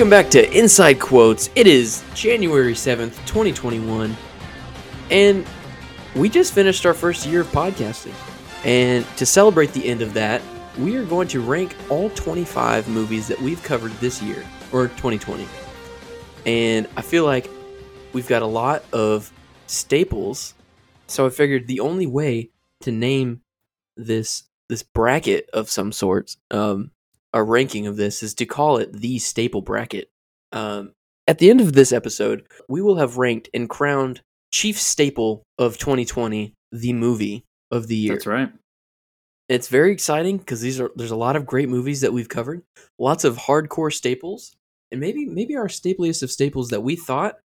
Welcome back to Inside Quotes. It is January 7th, 2021, and we just finished our first year of podcasting. And to celebrate the end of that, we are going to rank all 25 movies that we've covered this year, or 2020. And I feel like we've got a lot of staples, so I figured the only way to name this this bracket of some sorts um, a ranking of this is to call it the staple bracket. Um, at the end of this episode, we will have ranked and crowned chief staple of 2020, the movie of the year. That's right. It's very exciting because these are there's a lot of great movies that we've covered, lots of hardcore staples, and maybe maybe our stapliest of staples that we thought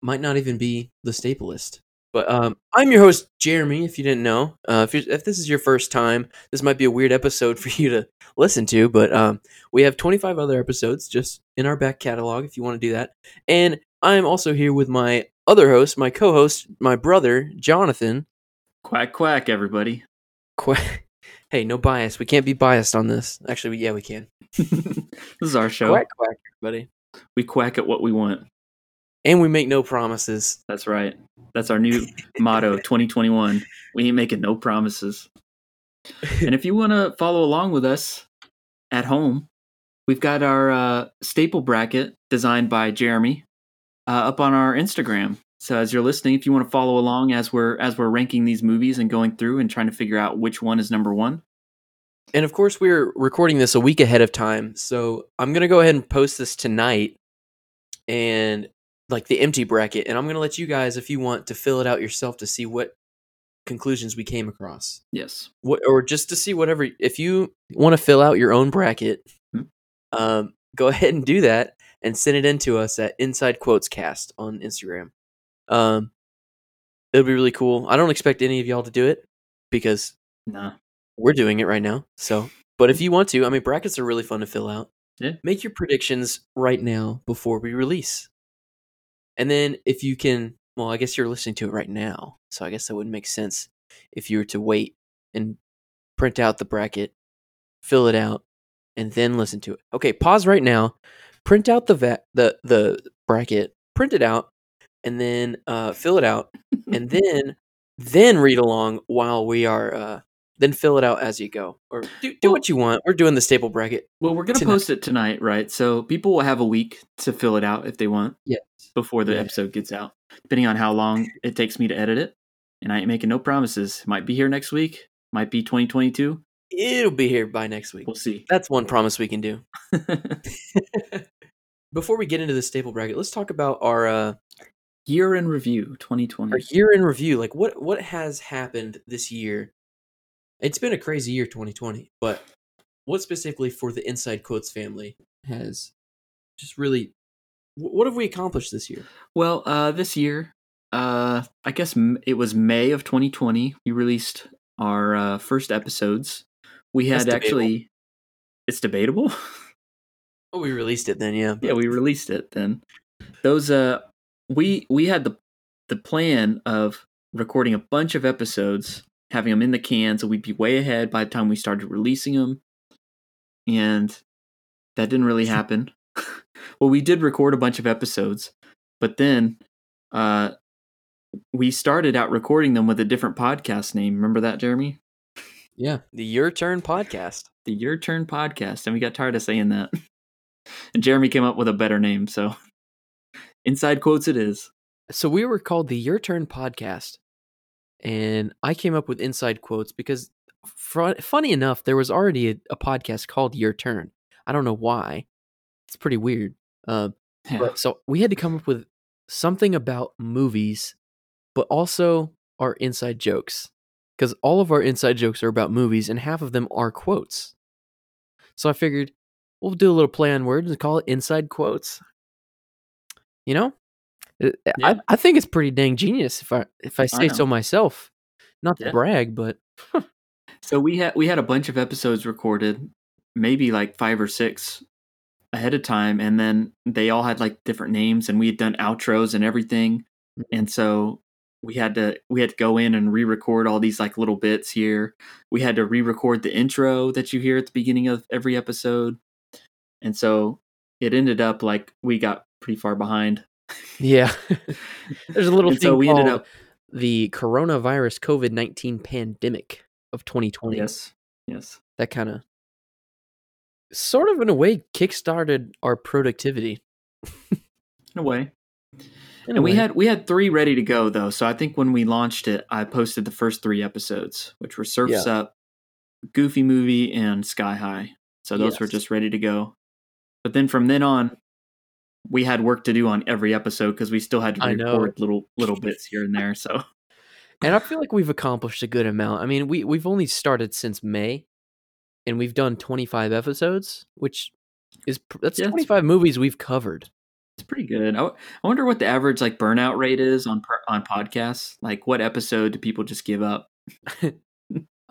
might not even be the staplest. But um, I'm your host, Jeremy. If you didn't know, uh, if, if this is your first time, this might be a weird episode for you to listen to. But um, we have 25 other episodes just in our back catalog if you want to do that. And I'm also here with my other host, my co-host, my brother, Jonathan. Quack quack, everybody. Quack. Hey, no bias. We can't be biased on this. Actually, yeah, we can. this is our show. Quack quack, everybody. We quack at what we want. And we make no promises. That's right. That's our new motto 2021. We ain't making no promises. And if you want to follow along with us at home, we've got our uh, staple bracket designed by Jeremy uh, up on our Instagram. So as you're listening, if you want to follow along as we're as we're ranking these movies and going through and trying to figure out which one is number one. And of course, we're recording this a week ahead of time, so I'm gonna go ahead and post this tonight, and like the empty bracket, and I'm gonna let you guys, if you want, to fill it out yourself to see what conclusions we came across. Yes. What, or just to see whatever. If you want to fill out your own bracket, Hmm. um, go ahead and do that and send it in to us at Inside Quotes Cast on Instagram. Um, it'll be really cool. I don't expect any of y'all to do it because Nah. we're doing it right now. So, but if you want to, I mean, brackets are really fun to fill out. Yeah. Make your predictions right now before we release. And then if you can, well, I guess you're listening to it right now. So I guess that wouldn't make sense if you were to wait and print out the bracket, fill it out, and then listen to it. Okay, pause right now. Print out the va- the the bracket, print it out, and then uh, fill it out, and then then read along while we are uh, then fill it out as you go or do, do Well- what you want we're doing the staple bracket Well, we're gonna Tonight. post it tonight, right? So people will have a week to fill it out if they want yes before the Yeah. episode gets out, depending on how long it takes me to edit it. And I ain't making no promises. Might be here next week. Might be 2022. it'll be here by next week We'll see. that's one promise we can do before we get into the staple bracket let's talk about our uh Year in review 2020. our year in review like what what has happened this year it's been a crazy year 2020 but what specifically for the inside quotes family has just really what have we accomplished this year Well, uh, this year, uh, I guess it was May of 2020. We released our uh, first episodes. We had actually, it's debatable. oh we released it then yeah yeah, we released it then. Those, uh, we we had the the plan of recording a bunch of episodes, having them in the can, so we'd be way ahead by the time we started releasing them, and that didn't really happen. well, we did record a bunch of episodes, but then uh, we started out recording them with a different podcast name. Remember that, Jeremy? yeah the your turn podcast The Your Turn Podcast, and we got tired of saying that. and Jeremy came up with a better name, so inside quotes it is. So we were called the Your Turn podcast, and I came up with inside quotes because, fr- funny enough, there was already a, a podcast called Your Turn. I don't know why. It's pretty weird. Uh, Yeah. but so we had to come up with something about movies, but also our inside jokes, because all of our inside jokes are about movies, and half of them are quotes. So I figured we'll do a little play on words and call it inside quotes. You know, Uh, I, I think it's pretty dang genius if I if I say know. so myself. Not to Yeah. brag, but So we had we had a bunch of episodes recorded, maybe like five or six ahead of time, and then they all had like different names, and we had done outros and everything, and so we had to we had to go in and re-record all these like little bits here. We had to re-record the intro that you hear at the beginning of every episode, and so it ended up like we got pretty far behind. Yeah. There's a little And thing so we ended up the coronavirus COVID 19 pandemic of 2020 yes, yes. that kind of sort of in a way kickstarted our productivity. In a way. In a And we had we had three ready to go though. So I think when we launched it, I posted the first three episodes, which were Surfs Yeah. Up, Goofy Movie, and Sky High. So those were just ready to go. But then from then on, we had work to do on every episode because we still had to record little little bits here and there. So and I feel like we've accomplished a good amount. I mean, we we've only started since May, and we've done 25 episodes, which is that's Yeah, 25 movies we've covered. it's pretty good. I, w- I wonder what the average like burnout rate is on per- on podcasts. Like what episode do people just give up?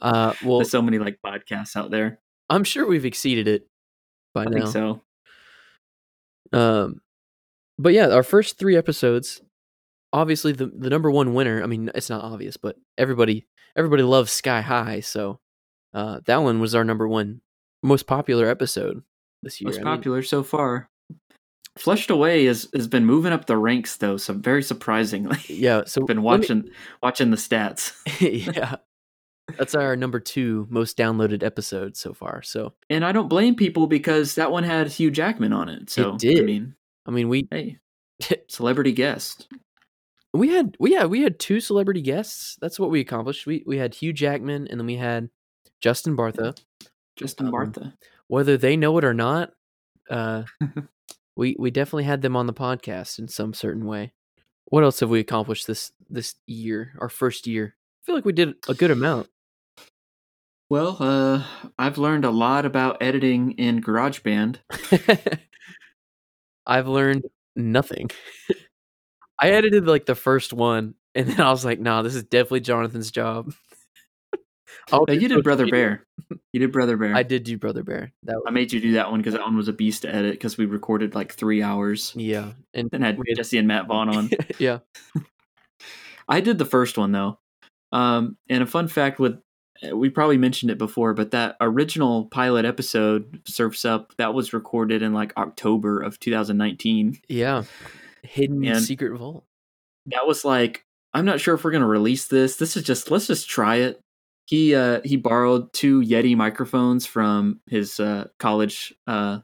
Uh, well, There's so many like podcasts out there. I'm sure we've exceeded it by I now. think so. Um, but yeah, our first three episodes, obviously the the number one winner. I mean, it's not obvious, but everybody everybody loves Sky High, so uh, that one was our number one most popular episode this year. Most I mean, popular so far. Flushed Away has has been moving up the ranks though, so very surprisingly. yeah, so been let me- watching watching the stats. yeah, that's our number two most downloaded episode so far. So And I don't blame people because that one had Hugh Jackman on it. So I did. mean, I mean, we hey, celebrity guest. we had we yeah we had two celebrity guests. That's what we accomplished. We we had Hugh Jackman and then we had Justin Bartha. Justin Um, Bartha. whether they know it or not, uh, we we definitely had them on the podcast in some certain way. What else have we accomplished this this year? Our first year. I feel like we did a good amount. Well, uh, I've learned a lot about editing in GarageBand. I've learned nothing. I edited like the first one, and then I was like, "Nah, this is definitely Jonathan's job." Oh, you did Brother. Bear. You did Brother Bear. I did do Brother Bear. That I made you do that one because that one was a beast to edit because we recorded like three hours. yeah, and Then had we had- Jesse and Matt Vaughn on. yeah, I did the first one though. Um, and a fun fact with we probably mentioned it before, but that original pilot episode, Surfs Up, that was recorded in like October of 2019. yeah, hidden And- secret vault. That was like, I'm not sure if we're gonna release this. This is just let's just try it. He uh he borrowed two Yeti microphones from his uh college uh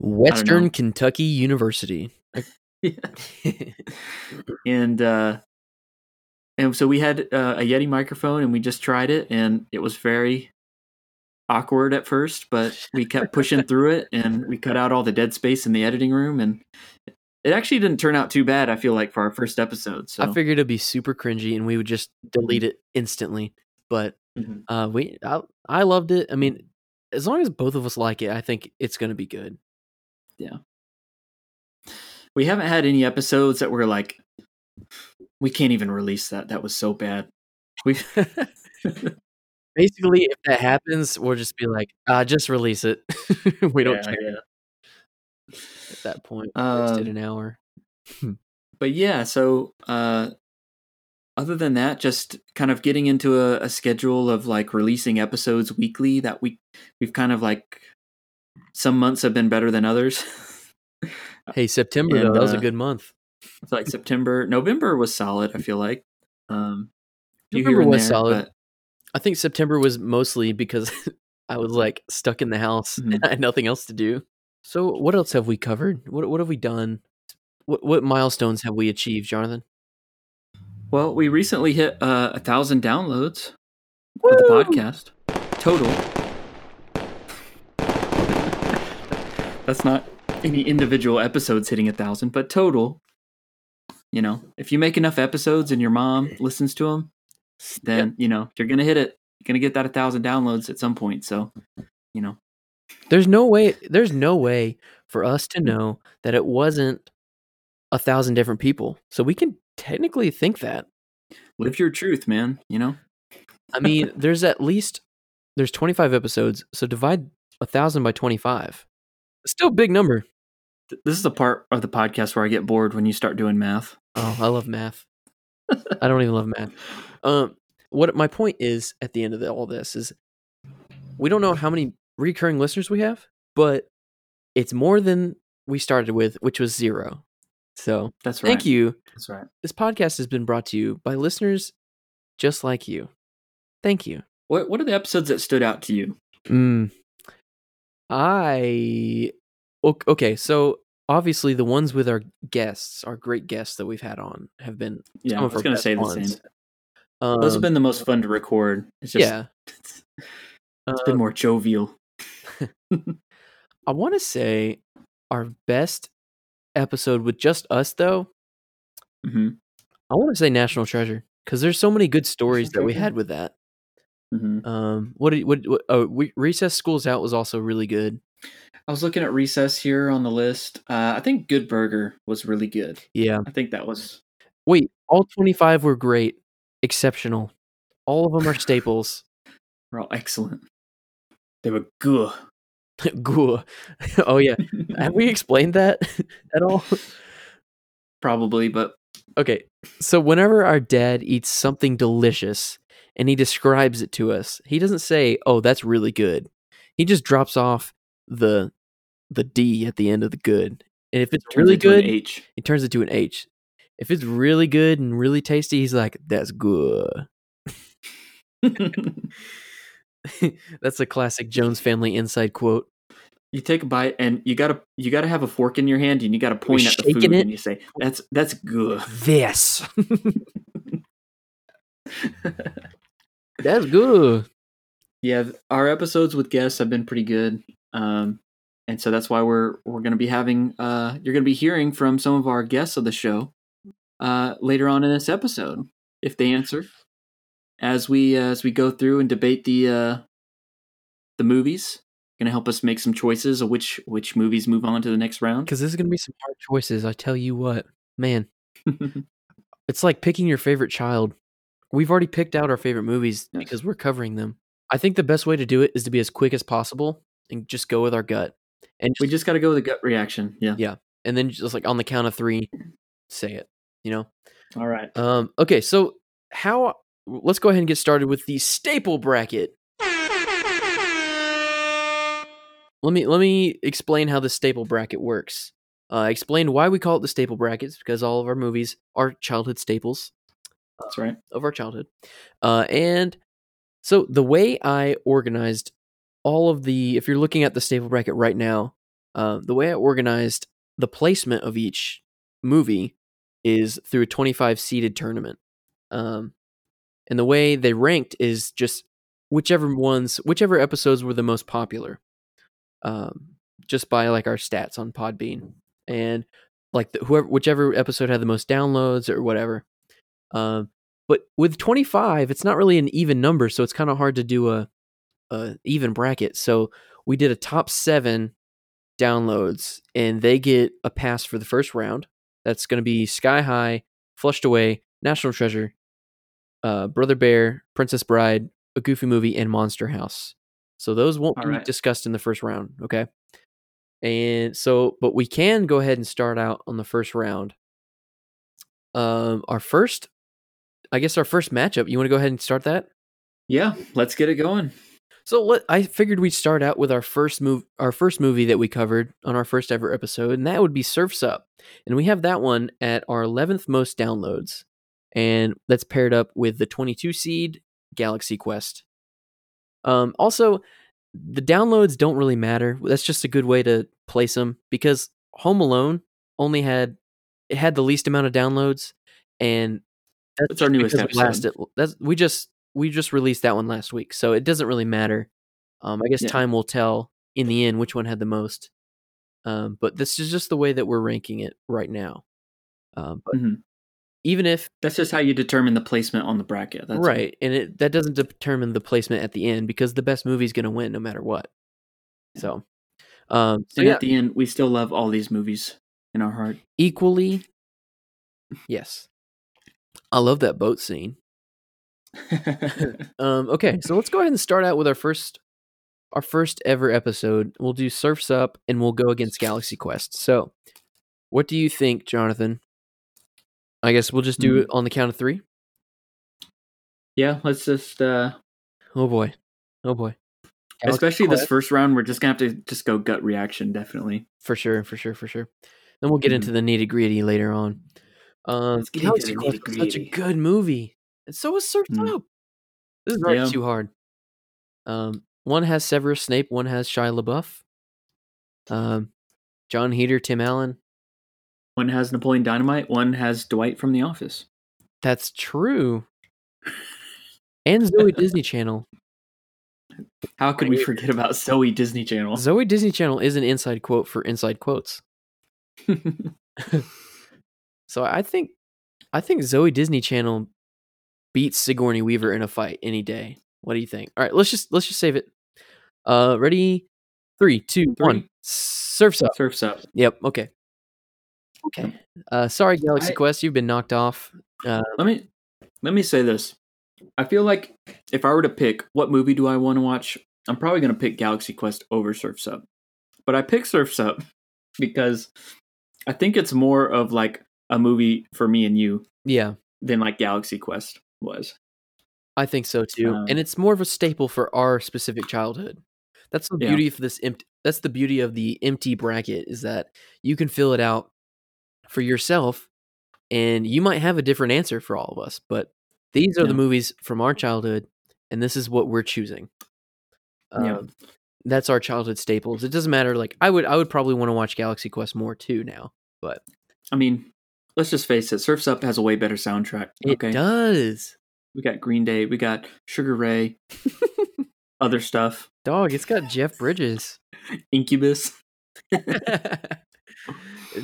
Western. Kentucky University. and uh and so we had uh, a Yeti microphone and we just tried it and it was very awkward at first, but we kept pushing through it and we cut out all the dead space in the editing room and it actually didn't turn out too bad. I feel like for our first episode. So I figured it'd be super cringy and we would just delete it instantly. But Mhm. uh, we, I, I loved it. I mean, as long as both of us like it, I think it's gonna be good. Yeah. We haven't had any episodes that were like we can't even release that. That was so bad. We Basically, if that happens, we'll just be like, uh, just release it. we don't Yeah, care yeah. at that point. Wasted Um, an hour. but yeah, so uh other than that, just kind of getting into a, a schedule of like releasing episodes weekly that we we've kind of like some months have been better than others. Hey, September though, and, that was a uh, good month. I feel like September, November was solid, I feel like. Um November was there, solid. but I think September was mostly because I was like stuck in the house and Mhm. I had nothing else to do. So, what else have we covered? What what have we done? What what milestones have we achieved, Jonathan? well, we recently hit uh, a thousand downloads of the podcast total. That's not any individual episodes hitting a thousand, but total. You know, if you make enough episodes and your mom listens to them, then you know you're gonna hit it. You're gonna get that a thousand downloads at some point. So, you know, There's no way. There's no way for us to know that it wasn't a thousand different people. So we can technically think that. live your truth, man. You know, I mean, there's at least there's 25 episodes. So divide a thousand by 25. It's still a big number. Th- this is the part of the podcast where I get bored when you start doing math. Oh, I love math. I don't even love math. Um, what my point is at the end of the, all this is, we don't know how many recurring listeners we have, but it's more than we started with, which was zero. So That's right. thank you. That's right. This podcast has been brought to you by listeners just like you. Thank you. What What are the episodes that stood out to you? Mm. I okay, so obviously the ones with our guests, our great guests that we've had on, have been Yeah, I was going to say the ones. same. Those have Um, been the most fun to record. It's just, yeah. it's, it's been Um, more jovial. I want to say our best episode with just us though. hmm I want to say National Treasure because there's so many good stories that we had with that. hmm Um, what did what, what oh, we, recess schools out was also really good. I was looking at Recess here on the list. Uh, I think Good Burger was really good. Yeah. I think that was. Wait, all 25 were great, exceptional. All of them are staples. Were all excellent. They were good. Goo. oh yeah. Have we explained that at all? Probably, but Okay. So whenever our dad eats something delicious and he describes it to us, he doesn't say, "Oh, that's really good." He just drops off the the D at the end of the good. And if it's turns really good, H. he turns it to an H. If it's really good and really tasty, he's like, "That's good." That's a classic Jones family inside quote. you take a bite and you gotta you gotta have a fork in your hand and you gotta point at the food it? and you say that's that's good. This. That's good. yeah, our episodes with guests have been pretty good. Um, and so that's why we're we're gonna be having uh you're gonna be hearing from some of our guests of the show uh later on in this episode if they answer as we uh, as we go through and debate the uh the movies gonna help us make some choices of which which movies move on to the next round Because this is gonna be some hard choices. I tell you what, man. It's like picking your favorite child. We've already picked out our favorite movies Yes. because we're covering them. I think the best way to do it is to be as quick as possible and just go with our gut. And we just, just gotta go with a gut reaction yeah Yeah. and then just like on the count of three, say it. You know. all right Um. Okay. So how? Let's go ahead and get started with the staple bracket. Let me let me explain how the staple bracket works. Uh, I explained why we call it the staple brackets because all of our movies are childhood staples that's right of our childhood. Uh, and so the way I organized all of the, if you're looking at the staple bracket right now, uh, the way I organized the placement of each movie is through a 25 seeded tournament. Um, and the way they ranked is just whichever ones, whichever episodes were the most popular, um, just by like our stats on Podbean and like the, whoever, whichever episode had the most downloads or whatever. Um, but with 25, it's not really an even number, so it's kind of hard to do a, a even bracket. So we did a top seven downloads, and they get a pass for the first round. That's going to be Sky High, Flushed Away, National Treasure, uh, Brother Bear, Princess Bride, A Goofy Movie, and Monster House. So those won't All be right. discussed in the first round, okay? And so, but we can go ahead and start out on the first round. Um, our first, I guess, our first matchup. You want to go ahead and start that? yeah let's get it going So let, I figured we'd start out with our first move, our first movie that we covered on our first ever episode, and that would be Surfs Up, and we have that one at our eleventh most downloads, and that's paired up with the twenty-two seed Galaxy Quest. Um, also, the downloads don't really matter. That's just a good way to place them because Home Alone only had it had the least amount of downloads, and that's It's our newest episode. lasted- that's we just we just released that one last week, so it doesn't really matter. Um, I guess Yeah. time will tell in the end which one had the most. Um, but this is just the way that we're ranking it right now. Um, but Mhm. even if that's just how you determine the placement on the bracket that's right, and it that doesn't determine the placement at the end because the best movie is going to win no matter what. So, um, so yeah, at the end we still love all these movies in our heart equally, yes. I love that boat scene. Um, okay, so let's go ahead and start out with our first our first ever episode. We'll do Surfs Up and we'll go against Galaxy Quest. So, what do you think, Jonathan? I guess we'll just do Hmm. it on the count of 3. yeah let's just uh Oh boy. Oh boy. Galaxy Especially this first round, we're just gonna have to just go gut reaction, definitely. for sure, for sure, for sure. Then we'll get Mhm. into the nitty gritty later on. Um, Let's get into Galaxy Quest was such a good movie, and so is Surf's Mm. Up. This is already Yeah. too hard. Um, one has Severus Snape, one has Shia LaBeouf. Um, Jon Heder, Tim Allen. One has Napoleon Dynamite, one has Dwight from The Office. That's true. And Zoe Disney Channel. How could we forget about Zoe Disney Channel? Zoe Disney Channel is an inside quote for inside quotes. So I think, I think Zoe Disney Channel beats Sigourney Weaver in a fight any day. What do you think? All right, let's just let's just save it. Uh, ready? Three, two, one. Three. Surfs up. Surfs up. Yep. Okay. Okay. Uh, sorry, Galaxy I- Quest, you've been knocked off. Uh, Let me let me say this. I feel like if I were to pick what movie do I want to watch, I'm probably going to pick Galaxy Quest over Surfs Up. But I pick Surfs Up because I think it's more of like a movie for me and you yeah, than like Galaxy Quest was. I think so too. Um, and it's more of a staple for our specific childhood. That's the Yeah. beauty of this empty. That's the beauty of the empty bracket is that you can fill it out for yourself, and you might have a different answer for all of us. But these are the movies from our childhood, and this is what we're choosing. Yeah. Um, that's our childhood staples. It doesn't matter. Like I would, I would probably want to watch Galaxy Quest more too now. But I mean, let's just face it, Surfs Up has a way better soundtrack. it okay. does, We got Green Day, we got Sugar Ray, other stuff, dog. It's got Jeff Bridges. Incubus.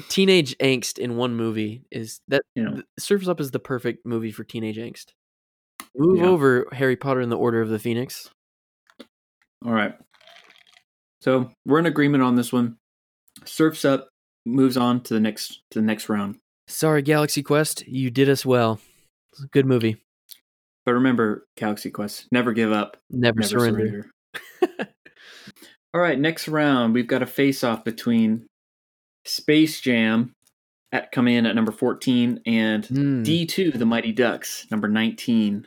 teenage angst in one movie is that You know. Surf's Up is the perfect movie for teenage angst. Move Yeah. over Harry Potter and the Order of the Phoenix. All right. So we're in agreement on this one. Surfs up, moves on to the next to the next round. Sorry, Galaxy Quest, you did us well. It's a good movie. But remember, Galaxy Quest, never give up, Never, never surrender. surrender. All right, next round we've got a face off between Space Jam at coming in at number 14 and Hmm. D2 The Mighty Ducks number 19.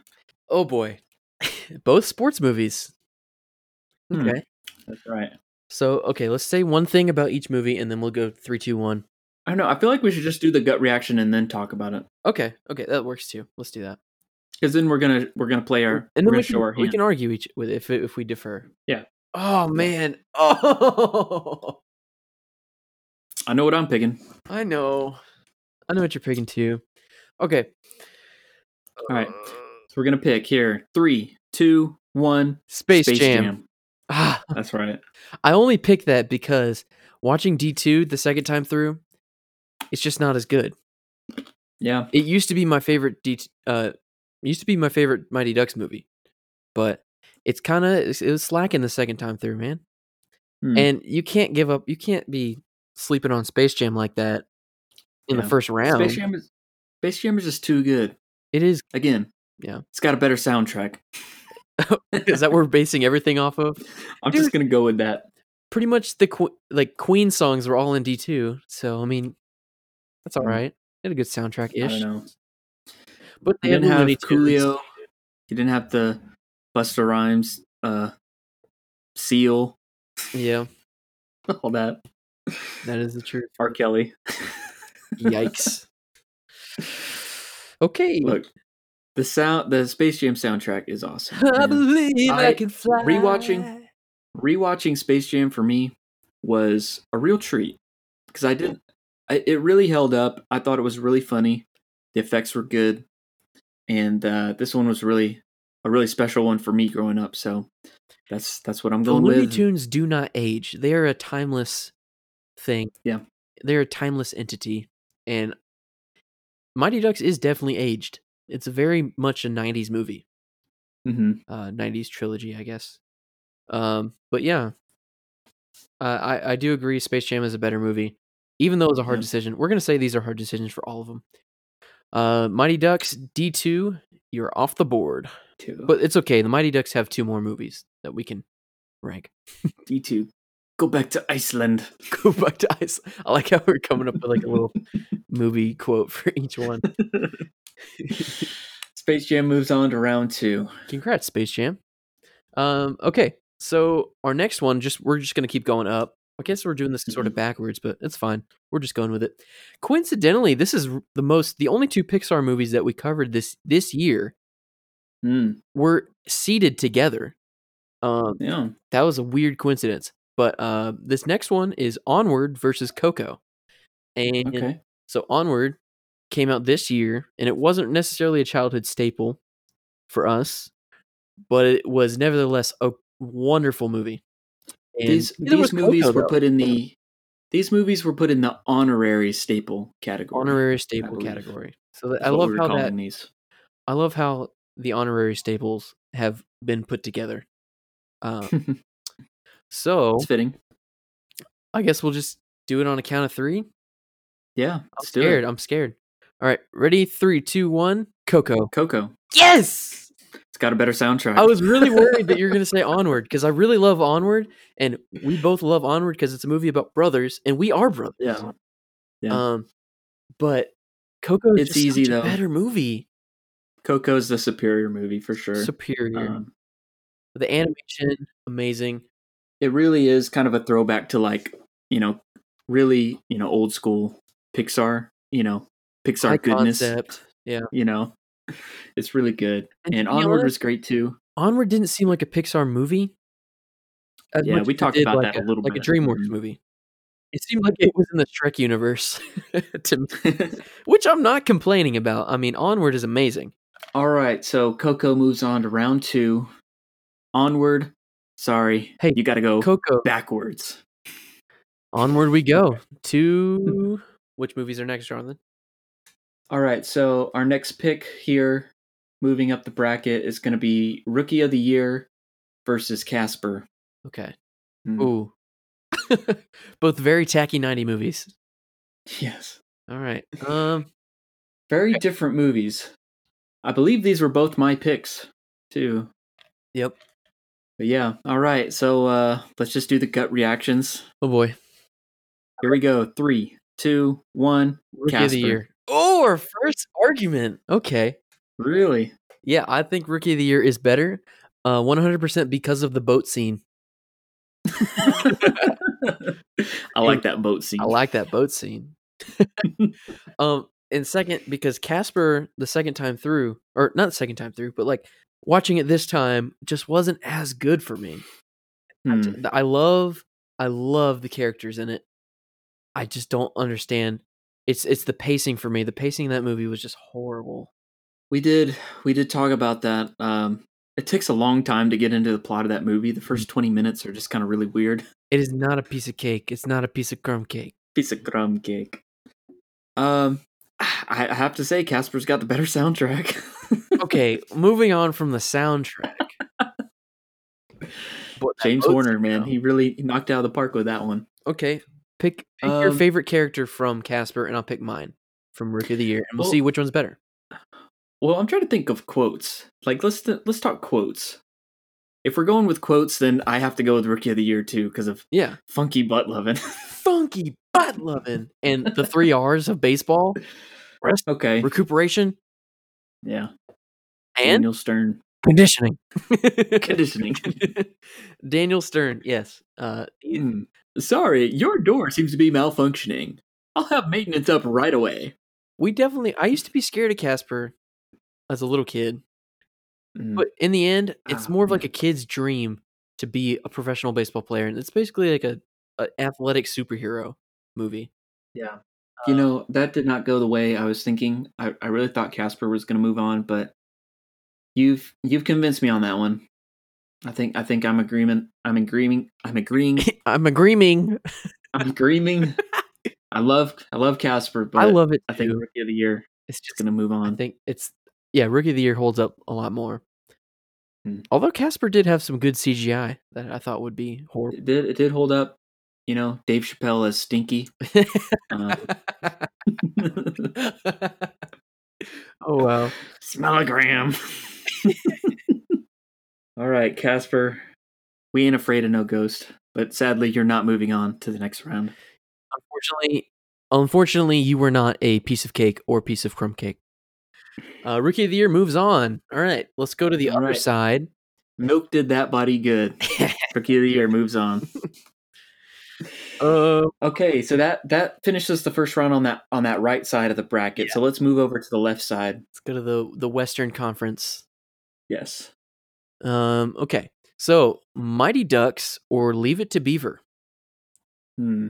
Oh boy, both sports movies. Hmm. Okay, That's right. so okay, let's say one thing about each movie, and then we'll go three, two, one. I don't know. I feel like we should just do the gut reaction and then talk about it. Okay, okay, that works too. Let's do that. Because then we're gonna we're gonna play our and then we can, we can argue each with if if we differ. Yeah. Oh man. Oh. I know what I'm picking. I know. I know what you're picking too. Okay. All right. So we're gonna pick here. Three, two, one. Space, Jam. Ah, That's right. I only picked that because watching D2 the second time through, it's just not as good. Yeah. It used to be my favorite D uh used to be my favorite Mighty Ducks movie. But it's kind of it was slacking the second time through, man. Hmm. And you can't give up. You can't be sleeping on Space Jam like that in the first round. Space Jam is Space Jam is just too good. It is. Again. Yeah. It's got a better soundtrack. Is that what we're basing everything off of? I'm Dude. just gonna go with that. pretty much the like Queen songs were all in D two. So I mean, that's all Mm. It had a good soundtrack I don't ish. know. But He they didn't have Coolio. He didn't have the Busta Rhymes, uh, Seal, Yeah, all that. that is the truth. R. Kelly. Yikes. okay. Look, the sound, the Space Jam soundtrack is awesome. I man. believe I, I- can fly. rewatching- rewatching Space Jam for me was a real treat because I did. I, it really held up. I thought it was really funny. The effects were good, and uh, this one was really a really special one for me growing up. So that's that's what I'm going The Looney with. Tunes do not age. They are a timeless thing. Yeah. They're a timeless entity. And Mighty Ducks is definitely aged. It's very much a 90s movie. hmm uh 90s trilogy i guess um but yeah uh, i i do agree space jam is a better movie even though it was a hard Yeah. decision we're gonna say these are hard decisions for all of them uh mighty ducks d2 you're off the board Two. but it's okay the mighty ducks have two more movies that we can rank D two, go back to Iceland. go back to Iceland. i like how we're coming up with like a little movie quote for each one Space Jam moves on to round two. congrats space jam um okay So our next one, just we're just gonna keep going up. I guess we're doing this sort of Mhm. backwards, but it's fine. We're just going with it. Coincidentally, this is the most the only two Pixar movies that we covered this this year Mm, were seated together. Um, yeah. that was a weird coincidence. But uh, this next one is Onward versus Coco, and Okay. so Onward came out this year, and it wasn't necessarily a childhood staple for us, but it was nevertheless a wonderful movie. And These these movies Coco, were though. put in the these movies were put in the honorary staple category. honorary staple category. So that, I love we how that these. I love how the honorary staples have been put together. Um, so it's fitting. I guess we'll just do it on a count of three. Yeah. I'm scared. I'm scared. All right, ready? Three, two, one. Coco. Coco. Yes. It's got a better soundtrack. I was really worried that you're going to say Onward because I really love Onward, and we both love Onward because it's a movie about brothers, and we are brothers. Yeah. Yeah. Um, but Coco is It's easy, though. better movie. Coco's the superior movie for sure. Superior. Um, the animation, amazing. it really is kind of a throwback to like you know really you know old school Pixar. You know Pixar High goodness. concept. Yeah. You know, it's really good. And And Onward was great too. Onward didn't seem like a Pixar movie. Yeah, we talked about like that a little like bit. Like a DreamWorks movie. It seemed like it was in the Shrek universe, to me, which I'm not complaining about. I mean, Onward is amazing. All right, so Coco moves on to round two. Onward. Sorry, Hey, you got to go Coco, backwards. onward we go. To which movies are next, Jonathan? All right, so our next pick here, moving up the bracket, is going to be Rookie of the Year versus Casper. Okay. Mm. Ooh, both very tacky '90 movies. Yes. All right. Um. Very different movies. I believe these were both my picks, too. Yep. But yeah, all right. So uh let's just do the gut reactions. Oh boy. Here we go. Three, two, one. Rookie of the Casper. year. Oh, our first argument. Okay. Really? Yeah, I think Rookie of the Year is better. Uh, 100% because of the boat scene. I like that boat scene. I like that boat scene. um, and second, because Casper, the second time through, or not the second time through, but like watching it this time, just wasn't as good for me. Hmm. I love, I love the characters in it. I just don't understand. It's it's the pacing for me. The pacing in that movie was just horrible. We did we did talk about that. Um it takes a long time to get into the plot of that movie. The Mm. first 20 minutes are just kind of really weird. It is not a piece of cake. It's not a piece of crumb cake. Piece of crumb cake. Um I I have to say Casper's got the better soundtrack. Okay, moving on from the soundtrack. But James Horner, man, he really knocked out of the park with that one. Okay, pick pick your Um, favorite character from Casper, and I'll pick mine from Rookie of the Year, and we'll Well- see which one's better. Well, I'm trying to think of quotes. Like let's let's talk quotes. If we're going with quotes, then I have to go with Rookie of the Year too because of Yeah, funky butt loving. funky butt loving, and the three R's of baseball: rest, okay, recuperation, yeah. and Daniel Stern conditioning. conditioning. Daniel Stern, yes. Uh, Hmm. Sorry, your door seems to be malfunctioning. I'll have maintenance up right away. we definitely. I used to be scared of Casper as a little kid, Mm. but in the end, it's Ah, more of like a kid's dream to be a professional baseball player, and it's basically like a, a athletic superhero movie. Yeah. You know, that did not go the way I was thinking. I, I really thought Casper was gonna move on, but you've you've convinced me on that one. I think I think I'm agreement I'm agreeing I'm agreeing I'm agreeing. I'm agreeing. I love I love Casper, but I love it I think too. Rookie of the Year It's just gonna move on. I think it's yeah, Rookie of the Year holds up a lot more. Hmm. Although Casper did have some good CGI that I thought would be horrible. It did it did hold up. You know, Dave Chappelle as Stinky. Um, oh wow. Smellogram. All right, Casper. We ain't afraid of no ghost, but sadly, you're not moving on to the next round. Unfortunately, unfortunately, you were not a piece of cake or piece of crumb cake. Uh, Rookie of the Year moves on. All right, let's go to the All other right. side. Milk did that body good. Rookie of the year moves on. Uh, Okay, so that that finishes the first round on that on that right side of the bracket. So let's move over to the left side. let's go to the the Western Conference. Yes. Um, okay. So Mighty Ducks or Leave It to Beaver. Hmm.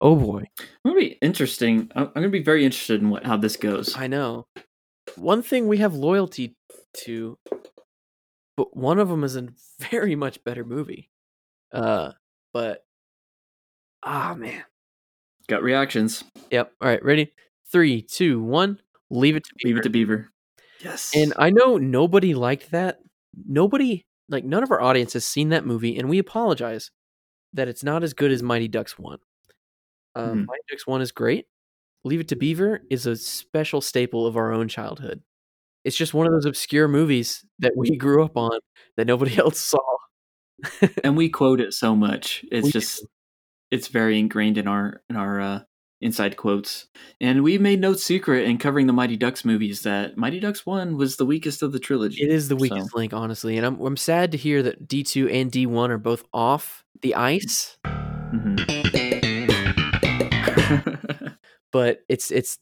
Oh boy, It'll be interesting. I'm, I'm going to be very interested in what how this goes. I know. One thing we have loyalty to, but one of them is a very much better movie. Uh, but ah man. Got reactions. Yep. All right. Ready? Three, two, one. Leave it to Beaver. Leave it to Beaver. Yes. And I know nobody liked that. Nobody, like, none of our audience has seen that movie, and we apologize that it's not as good as Mighty Ducks 1. Um, Mhm. Mighty Ducks 1 is great. Leave It to Beaver is a special staple of our own childhood. It's just one of those obscure movies that we grew up on that nobody else saw. and we quote it so much. It's We just do. it's very ingrained in our in our uh, inside quotes. And we made no secret in covering the Mighty Ducks movies that Mighty Ducks One was the weakest of the trilogy. It is the So- weakest link, honestly. And I'm, I'm sad to hear that D2 and D1 are both off the ice. Mhm. but it's it's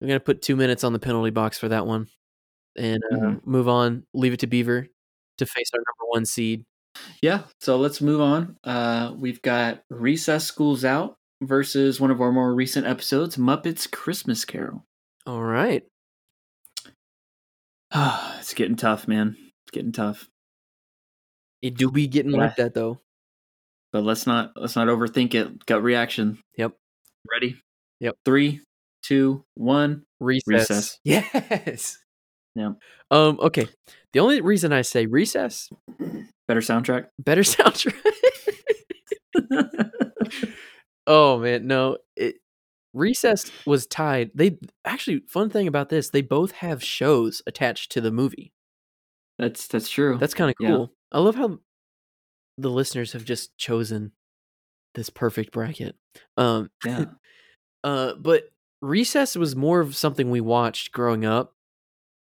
I'm gonna put two minutes on the penalty box for that one and uh, Mhm. move on leave it to beaver to face our number one seed yeah. So let's move on. Uh, we've got Recess Schools Out versus one of our more recent episodes, Muppets Christmas Carol. all right it's getting tough, man. It's getting tough. it do be getting like that though But let's not let's not overthink it. Gut reaction. Yep. Ready? Yep. Three, two, one. recess, Recess. yes Yeah. um okay the only reason i say recess Better soundtrack. better soundtrack oh man no it recess was tied they actually fun thing about this they both have shows attached to the movie that's that's true. That's kind of Yeah. cool. I love how the listeners have just chosen this perfect bracket. Um yeah. uh but Recess was more of something we watched growing up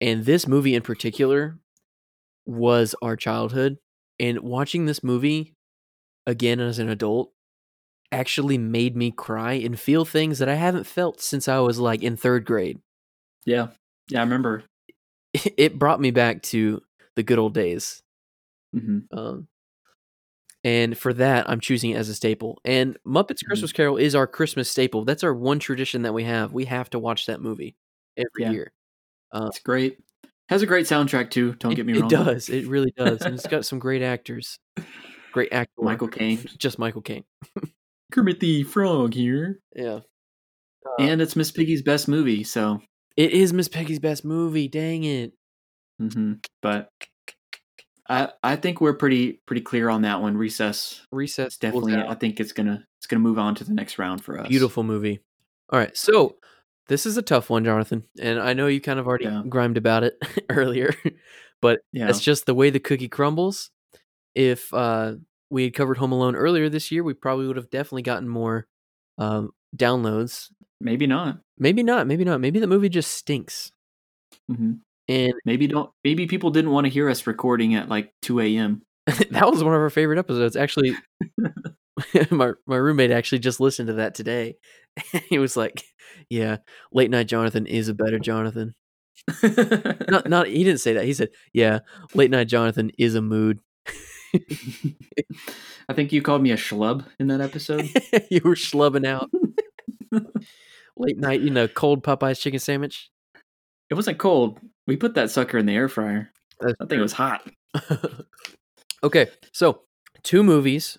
and this movie in particular was our childhood and watching this movie again as an adult actually made me cry and feel things that I haven't felt since I was like in 3rd grade. Yeah. Yeah, I remember. It brought me back to the good old days. hmm Um, and for that, I'm choosing it as a staple. And Muppets Mhm. Christmas Carol is our Christmas staple. That's our one tradition that we have. We have to watch that movie every Yeah. year. It's great. Has a great soundtrack too. Don't it, get me wrong. it does. It really does. and it's got some great actors. Great actor. Michael Caine. Just Michael Caine. Kermit the Frog here. Yeah. Uh, And it's Miss Piggy's best movie, so it is Miss Peggy's best movie. Dang it. hmm but I I think we're pretty pretty clear on that one. Recess Recess It's definitely pulls out. I think it's gonna it's gonna move on to the next round for us. Beautiful movie. All right. So this is a tough one, Jonathan. And I know you kind of already Yeah. grimed about it earlier, but Yeah. That's just the way the cookie crumbles. If uh, we had covered Home Alone earlier this year, we probably would have definitely gotten more um, downloads. Maybe not. Maybe not. Maybe not. Maybe the movie just stinks. hmm And Maybe don't. Maybe people didn't want to hear us recording at like two a.m. that was one of our favorite episodes. Actually, my my roommate actually just listened to that today. he was like, "Yeah, late night Jonathan is a better Jonathan." Not not. He didn't say that. He said, "Yeah, late night Jonathan is a mood." I think you called me a schlub in that episode. you were schlubbing out. Late night, you know, cold Popeyes chicken sandwich. it wasn't cold. We put that sucker in the air fryer. That's That it was hot. okay, so two movies.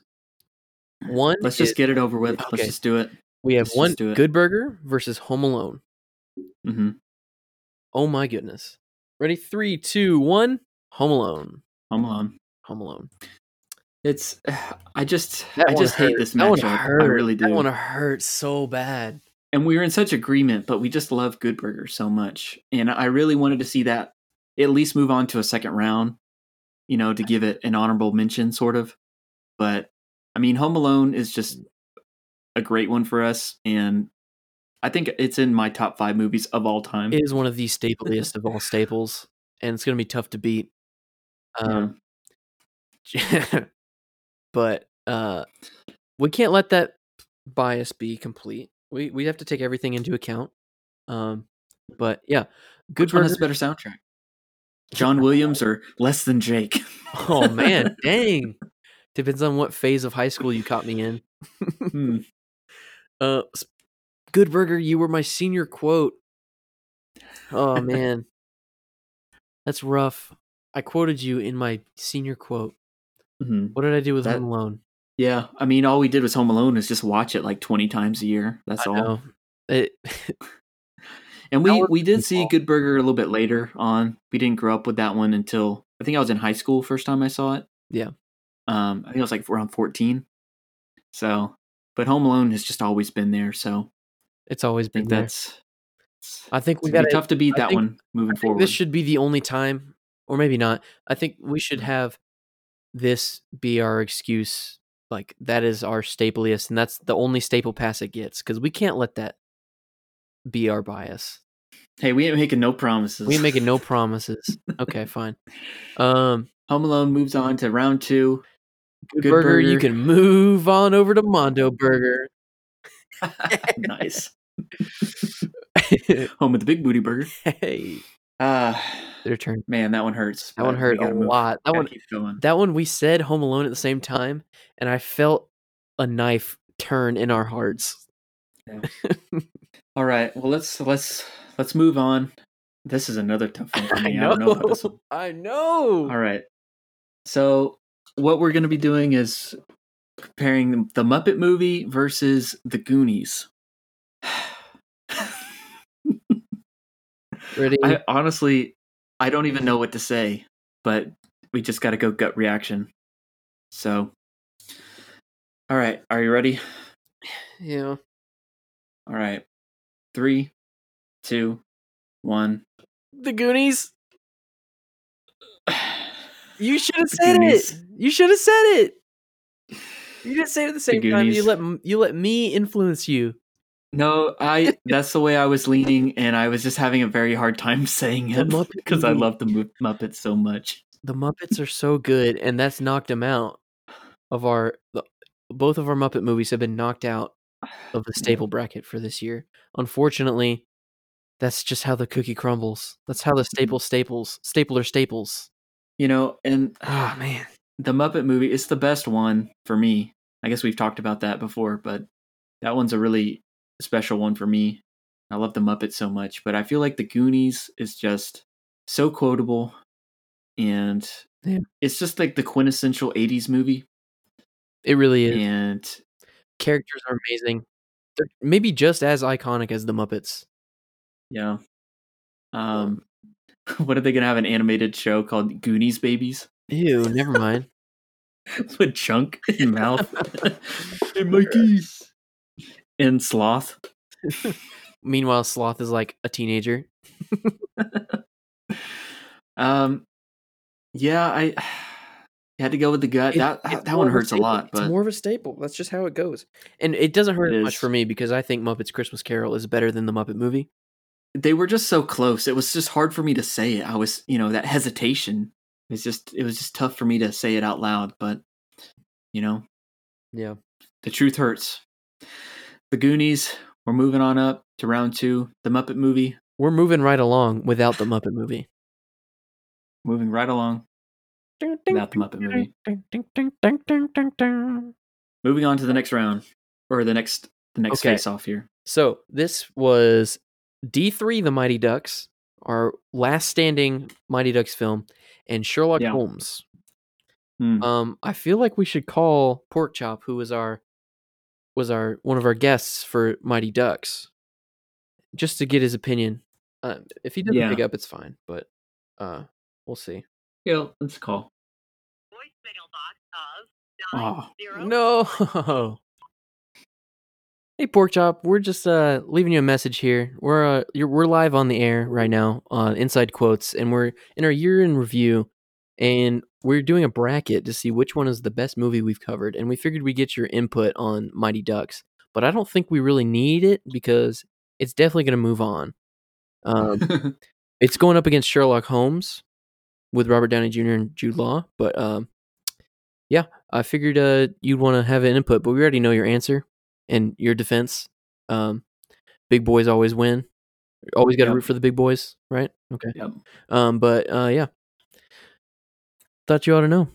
One, Let's just get it over with. Okay. Let's just do it. we have let's one. Good Burger versus Home Alone. Mm-hmm. Oh my goodness! Ready? Three, two, one. Home Alone. Home Alone. Home Alone. It's. I just. That I one just hate this That one matchup. I really do. That one hurt so bad. and we were in such agreement, but we just love Good Burger so much, and I really wanted to see that at least move on to a second round, you know, to give it an honorable mention, sort of. But I mean, Home Alone is just a great one for us, and I think it's in my top five movies of all time. It is one of the stapliest of all staples, and it's going to be tough to beat. Um, but uh, we can't let that bias be complete. We we have to take everything into account. Um, but yeah, Good Which one has a better soundtrack? John Williams or Less Than Jake? Oh man, dang! Depends on what phase of high school you caught me in. Hmm. Uh, Good Burger, you were my senior quote. Oh man, that's rough. I quoted you in my senior quote. Mhm. What did I do with That- Home Alone? Yeah, I mean, all we did was Home Alone is just watch it like twenty times a year. That's I all. know. It, And we we did see. Good Burger a little bit later on. We didn't grow up with that one until I think I was in high school first time I saw it. Yeah. Um, I think I was like around fourteen. So, but Home Alone has just always been there. So it's always I been there. that's I think we got tough to beat I that think- one moving I forward. this should be the only time, or maybe not. I think we should have this be our excuse. Like that is our stapliest, and that's the only staple pass it gets because we can't let that be our bias. hey, we ain't making no promises. We ain't making no promises. Okay, fine. Um, Home Alone moves on to round two. good, Good burger, you can move on over to Mondo Burger. nice. Home with the big booty burger. hey, Ah, their turn. man, that one hurts. That one hurt a move. lot. That one, that one, we said Home Alone at the same time, and I felt a knife turn in our hearts. All right. Well, let's let's let's move on. This is another tough one for I me. I, don't know about this one. I know. All right. So what we're going to be doing is comparing the Muppet movie versus the Goonies. Ready? I honestly, I don't even know what to say, but we just got to go gut reaction. So, all right, are you ready? yeah. All right, three, two, one. The Goonies. You should have said Goonies. it. You should have said it. You didn't say it at the same time. You let you let me influence you. No, I. That's the way I was leaning, and I was just having a very hard time saying it because I love the Muppets so much. The Muppets are so good, and that's knocked them out of our. Both of our Muppet movies have been knocked out of the staple bracket for this year. Unfortunately, that's just how the cookie crumbles. That's how the mm-hmm. staple staples stapler staples. You know, and Oh man. the Muppet movie is the best one for me. I guess we've talked about that before, but that one's a really special one for me. I love the Muppets so much, but I feel like the Goonies is just so quotable and Yeah. it's just like the quintessential 80s movie It really is. and Characters are amazing. They're maybe just as iconic as the Muppets. yeah. Um what are they going to have an animated show called Goonies Babies Ew, never mind. with chunk in mouth? hey Mikey. And sloth. Meanwhile, Sloth is like a teenager. Um, yeah, I had to go with the gut. It- that it's that one a hurts a staple. lot, it's but more of a staple. That's just how it goes. And it doesn't hurt It much is. for me because I think Muppets Christmas Carol is better than the Muppet movie. they were just so close. It was just hard for me to say it. I was, you know, that hesitation. It's just it was just tough for me to say it out loud, but you know, Yeah. the truth hurts. The Goonies, we're moving on up to round 2. The Muppet movie, We're moving right along without the Muppet movie. moving right along without the Muppet movie. Moving on to the next round or the next the next Okay. face off here. So this was D3 The Mighty Ducks, our last standing Mighty Ducks film, and Sherlock Yeah. Holmes. Hmm. Um, I feel like we should call Pork Chop, who was our was our one of our guests for Mighty Ducks, just to get his opinion. Uh, if he doesn't Yeah. pick up, it's fine, but uh, we'll see. Yeah, let's call. voicemail box of Oh, No. Hey Pork Chop, we're just uh leaving you a message here. We're uh you're, we're live on the air right now on Inside Quotes, and we're in our year in review, and we're doing a bracket to see which one is the best movie we've covered. And we figured we'd get your input on Mighty Ducks, but I don't think we really need it because it's definitely going to move on. Um, it's going up against Sherlock Holmes with Robert Downey Jr. and Jude Law, but um, yeah, I figured uh, you'd want to have an input, but we already know your answer and your defense. Um, big boys always win. Always got to Yep. root for the big boys, right? Okay. Yep. Um, but uh, yeah, thought you ought to know.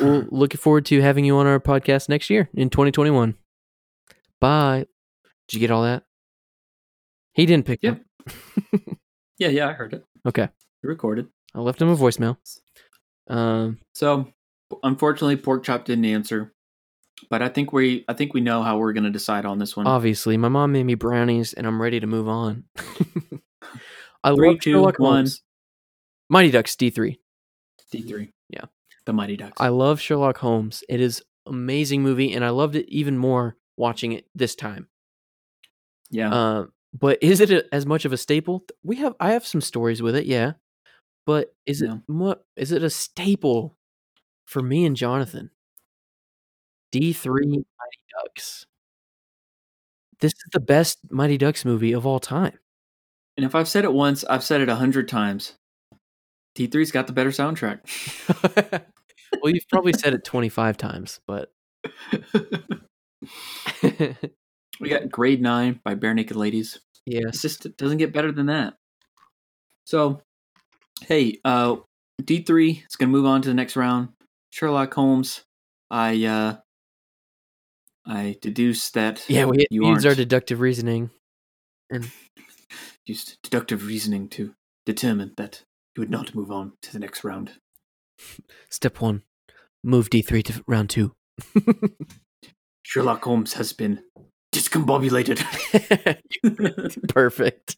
Looking forward to having you on our podcast next year in 2021. Bye. Did you get all that? He didn't pick Yeah. up. Yeah, yeah, I heard it. Okay. You recorded. I left him a voicemail. Um, So, unfortunately, pork chop didn't answer. But I think we, I think we know how we're going to decide on this one. obviously, my mom made me brownies, and I'm ready to move on. I Three, love two, Sherlock one. Mighty Ducks D three. Yeah. The Mighty Ducks. I love Sherlock Holmes. It is amazing movie, and I loved it even more watching it this time. yeah. Uh, but is it a, as much of a staple? We have I have some stories with it, yeah. But is it what is it a staple for me and Jonathan? D three Mighty Ducks. This is the best Mighty Ducks movie of all time. and if I've said it once, I've said it a hundred times. D 3s got the better soundtrack. well, you've probably said it twenty five times, but we got Grade Nine by Barenaked Ladies. It yes, just it doesn't get better than that. So, hey, uh, D three is gonna move on to the next round. Sherlock Holmes. I uh, I deduce that yeah, we you use our aren't- deductive reasoning. And. Used deductive reasoning to determine that you would not move on to the next round. Step one, move D three to round two. Sherlock Holmes has been discombobulated. Perfect.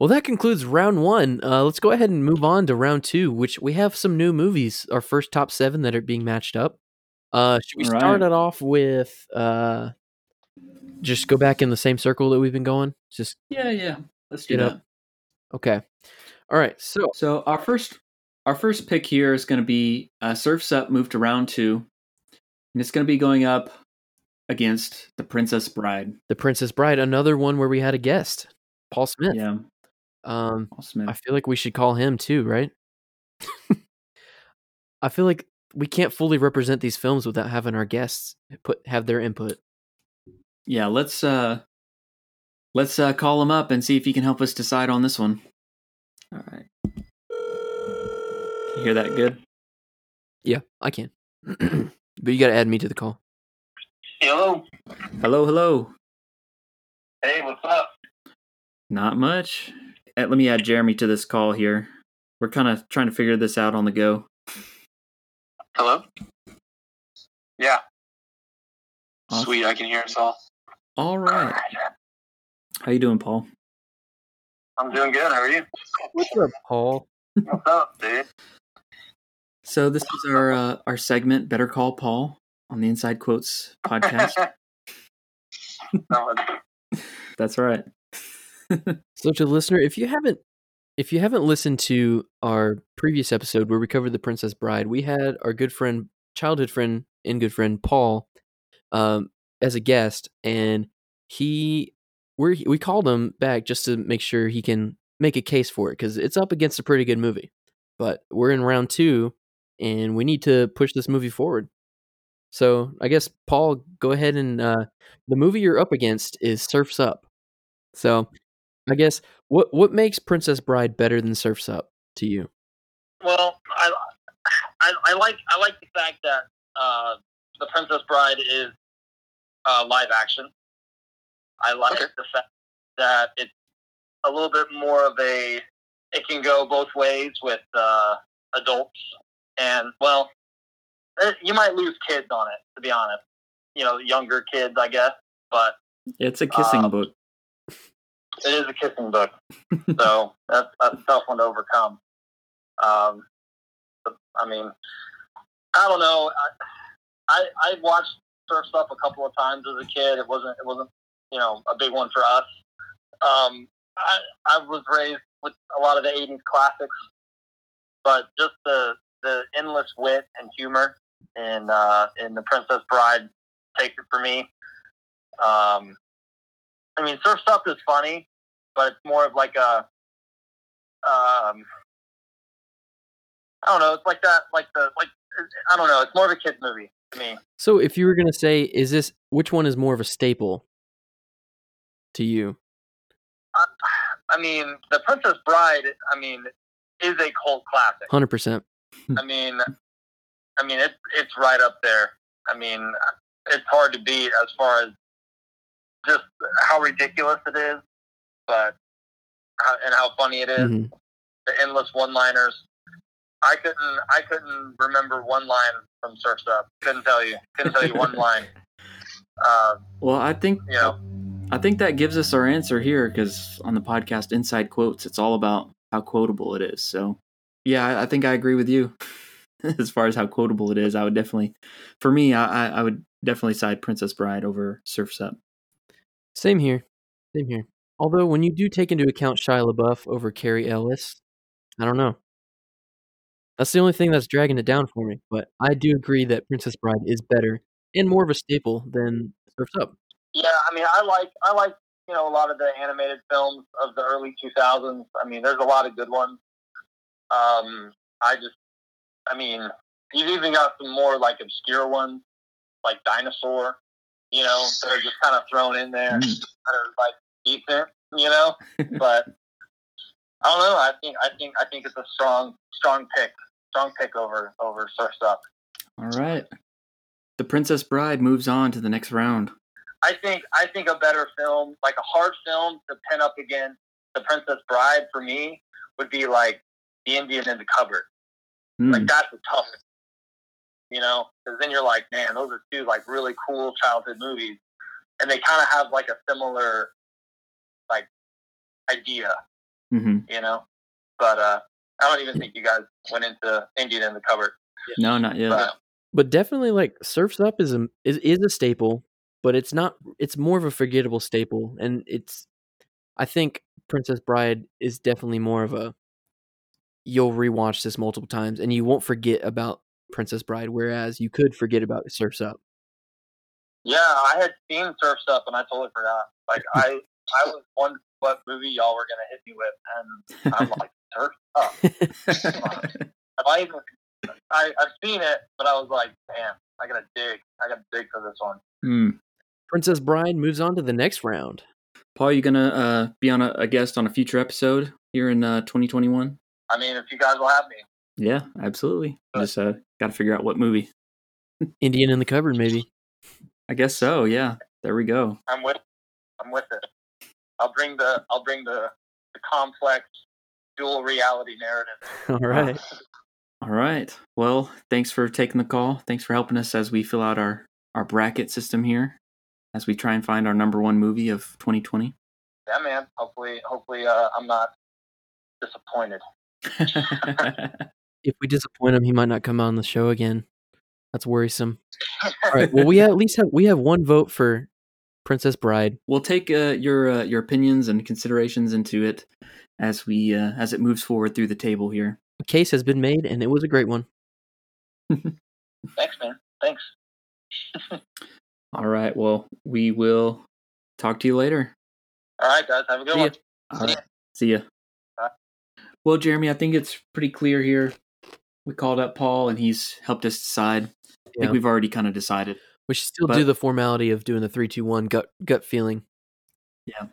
Well, that concludes round one. Uh, let's go ahead and move on to round two, which we have some new movies. Our first top seven that are being matched up. Uh, should we All start it off with uh, just go back in the same circle that we've been going? Just yeah, yeah. Let's do Get that. up. Okay. All right. So So our first our first pick here is going to be uh, Surfs Up moved to round two, and it's going to be going up against the Princess Bride. the Princess Bride, another one where we had a guest, Paul Smith. Yeah, Um, Paul Smith. I feel like we should call him too, right? I feel like we can't fully represent these films without having our guests put have their input. yeah, let's uh let's uh call him up and see if he can help us decide on this one. All right. Can you hear that good? Yeah, I can. but you got to add me to the call. Hello. Hello, hello. Hey, what's up? Not much. Uh, Let me add Jeremy to this call here. We're kind of trying to figure this out on the go. Hello. Yeah. Awesome. Sweet, I can hear us all. All right. How you doing, Paul? I'm doing good. How are you? What's up, Paul? What's up, dude? So this is our uh, our segment, Better Call Paul, on the Inside Quotes podcast. No, That's right. So to the listener, if you haven't if you haven't listened to our previous episode where we covered the Princess Bride, we had our good friend, childhood friend and good friend Paul um, as a guest, and he we we called him back just to make sure he can make a case for it because it's up against a pretty good movie. But we're in round two, and we need to push this movie forward. So I guess Paul, go ahead and uh, the movie you're up against is Surfs Up. So I guess what what makes Princess Bride better than Surfs Up to you? Well, I, I I like I like the fact that uh, the Princess Bride is uh, live action. I like the fact that it's a little bit more of a it can go both ways with uh, adults and well, eh, you might lose kids on it to be honest. You know, younger kids, I guess, but It's a kissing Uh, book. it is a kissing book, so that's, that's a tough one to overcome. Um, but, I mean, I don't know. I, I I watched Surfs Up a couple of times as a kid. It wasn't it wasn't you know a big one for us. Um, I I was raised with a lot of the '80s classics, but just the the endless wit and humor in uh, in the Princess Bride takes it for me. Um, I mean, Surf's Up is funny, but it's more of like a um, I don't know. It's like that, like the like. I don't know. It's more of a kids movie to me. So if you were gonna say, is this which one is more of a staple to you? I mean, The Princess Bride. I mean, is a cult classic. Hundred percent. I mean, I mean, it's it's right up there. I mean, it's hard to beat as far as just how ridiculous it is, but how, and how funny it is. Mhm. The endless one-liners. I couldn't I couldn't remember one line from Surfs Up. Couldn't tell you. Couldn't tell you one line. Uh, Well, I think you know, I think that gives us our answer here because on the podcast Inside Quotes, it's all about how quotable it is. So, yeah, I, think I agree with you as far as how quotable it is. I would definitely, for me, I, I- I would definitely side Princess Bride over Surfs Up. Same here. Same here. Although when you do take into account Shia LaBeouf over Cary Elwes, I don't know. That's the only thing that's dragging it down for me. But I do agree that Princess Bride is better and more of a staple than Surf's Up. I mean, I like I like you know a lot of the animated films of the early 2000s. I mean, there's a lot of good ones. Um, I just, I mean, you've even got some more like obscure ones, like Dinosaur. You know, that are just kind of thrown in there. Mm. are like decent, you know. but I don't know. I think I think I think it's a strong strong pick, strong pick over over Surfs Up. All right. The Princess Bride moves on to the next round. I think I think a better film, like a hard film to pin up against The Princess Bride for me would be like The Indian in the Cupboard. Hmm. Like that's a tough, you know, because then you're like, man, those are two like really cool childhood movies, and they kind of have like a similar like idea, Mhm. you know. But uh, I don't even think you guys went into Indian in the Cupboard. No, not yet. But But definitely like Surf's Up is a is, is a staple, but it's not it's more of a forgettable staple and it's I think Princess Bride is definitely more of a you'll rewatch this multiple times and you won't forget about Princess Bride whereas you could forget about Surf's Up. yeah, I had seen Surfs Up and I totally forgot. Like I, I was wondering what movie y'all were gonna hit me with, and I'm like, Surfs Up. Have I even? I I've seen it, but I was like, damn, I gotta dig. I gotta dig for this one. Hmm. Princess Bride moves on to the next round. Paul, you gonna uh, be on a, a guest on a future episode here in uh, 2021? I mean, if you guys will have me, Yeah, absolutely. Just uh, got to figure out what movie. Indian in the cupboard maybe. I guess so. Yeah, there we go. I'm with. I'm with it. I'll bring the. I'll bring the the complex dual reality narrative. All right. All right. Well, thanks for taking the call. Thanks for helping us as we fill out our our bracket system here, as we try and find our number one movie of 2020. Yeah, man. Hopefully, hopefully, uh, I'm not disappointed. If we disappoint him, he might not come on the show again. That's worrisome. All right. Well, we at least have we have one vote for Princess Bride. we'll take uh, your uh, your opinions and considerations into it as we uh, as it moves forward through the table here. A case has been made, and it was a great one. Thanks, man. Thanks. All right. Well, we will talk to you later. All right, guys. Have a good See ya. one. All right. See ya. Bye. Well, Jeremy, I think it's pretty clear here. We called up Paul, and he's helped us decide. I think we've already kind of decided. We should still But- do the formality of doing the three, two, one gut gut feeling. Yeah.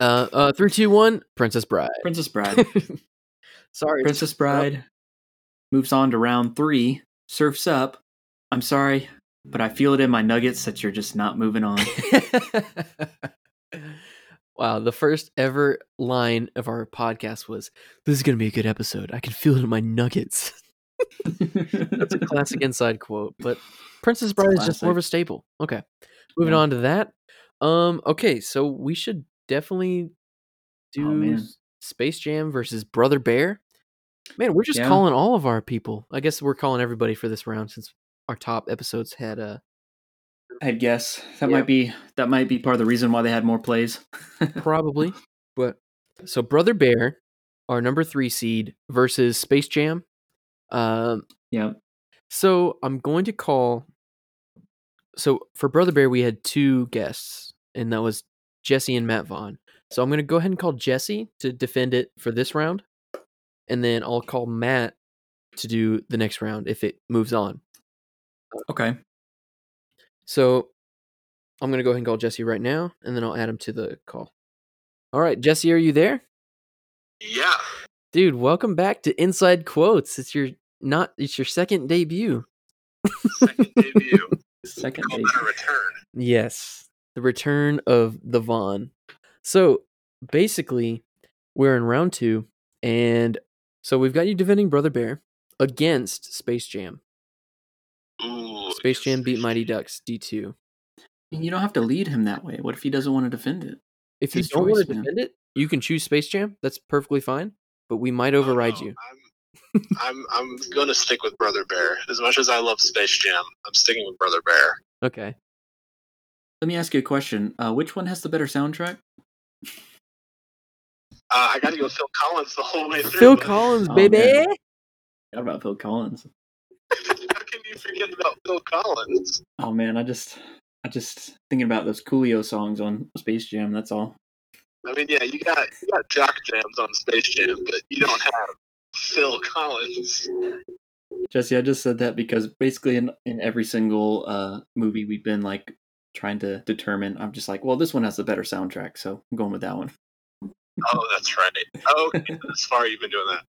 Uh, uh, three, two, one. Princess Bride. Princess Bride. Sorry. Princess Bride moves on to round three. Surfs up. I'm sorry, but I feel it in my nuggets that you're just not moving on. wow, the first ever line of our podcast was, "This is gonna be a good episode. I can feel it in my nuggets." That's a classic inside quote. But Princess Bride is just more of a staple. Okay, moving Yeah. on to that. Um, okay, so we should definitely do Oh. Space Jam versus Brother Bear. Man, we're just Yeah. calling all of our people. I guess we're calling everybody for this round since our top episodes had uh I'd guess that Yeah. might be that might be part of the reason why they had more plays. probably. but so Brother Bear, our number three seed versus Space Jam. Um, yeah. so I'm going to call. So for Brother Bear, we had two guests, and that was Jesse and Matt Vaughn. So I'm going to go ahead and call Jesse to defend it for this round, and then I'll call Matt to do the next round if it moves on. Okay. So I'm gonna go ahead and call Jesse right now, and then I'll add him to the call. All right, Jesse, are you there? Yeah. Dude, welcome back to Inside Quotes. It's your not it's your second debut. Second debut. Second Call date. that a return. Yes, the return of the Vaughn. So basically, we're in round two, and so we've got you defending Brother Bear against Space Jam. Ooh. Space Jam beat Mighty Ducks D2. You don't have to lead him that way. What if he doesn't want to defend it? If you don't want to man. defend it, you can choose Space Jam. That's perfectly fine, but we might override Oh, no, you. I'm, I'm I'm gonna stick with Brother Bear. As much as I love Space Jam, I'm sticking with Brother Bear. Okay. Let me ask you a question. Uh, which one has the better soundtrack? Uh, I gotta go Phil Collins the whole way through. Phil but Collins, Oh, baby. man. What about Phil Collins? How can you forget about Phil Collins? Oh man, I just, I just thinking about those Coolio songs on Space Jam. That's all. I mean, yeah, you got you got jock jams on Space Jam, but you don't have Phil Collins. Jesse, I just said that because basically in in every single uh movie we've been like trying to determine, I'm just like, well, this one has the better soundtrack, so I'm going with that one. Oh, that's right. Oh, okay, that's far you've been doing that.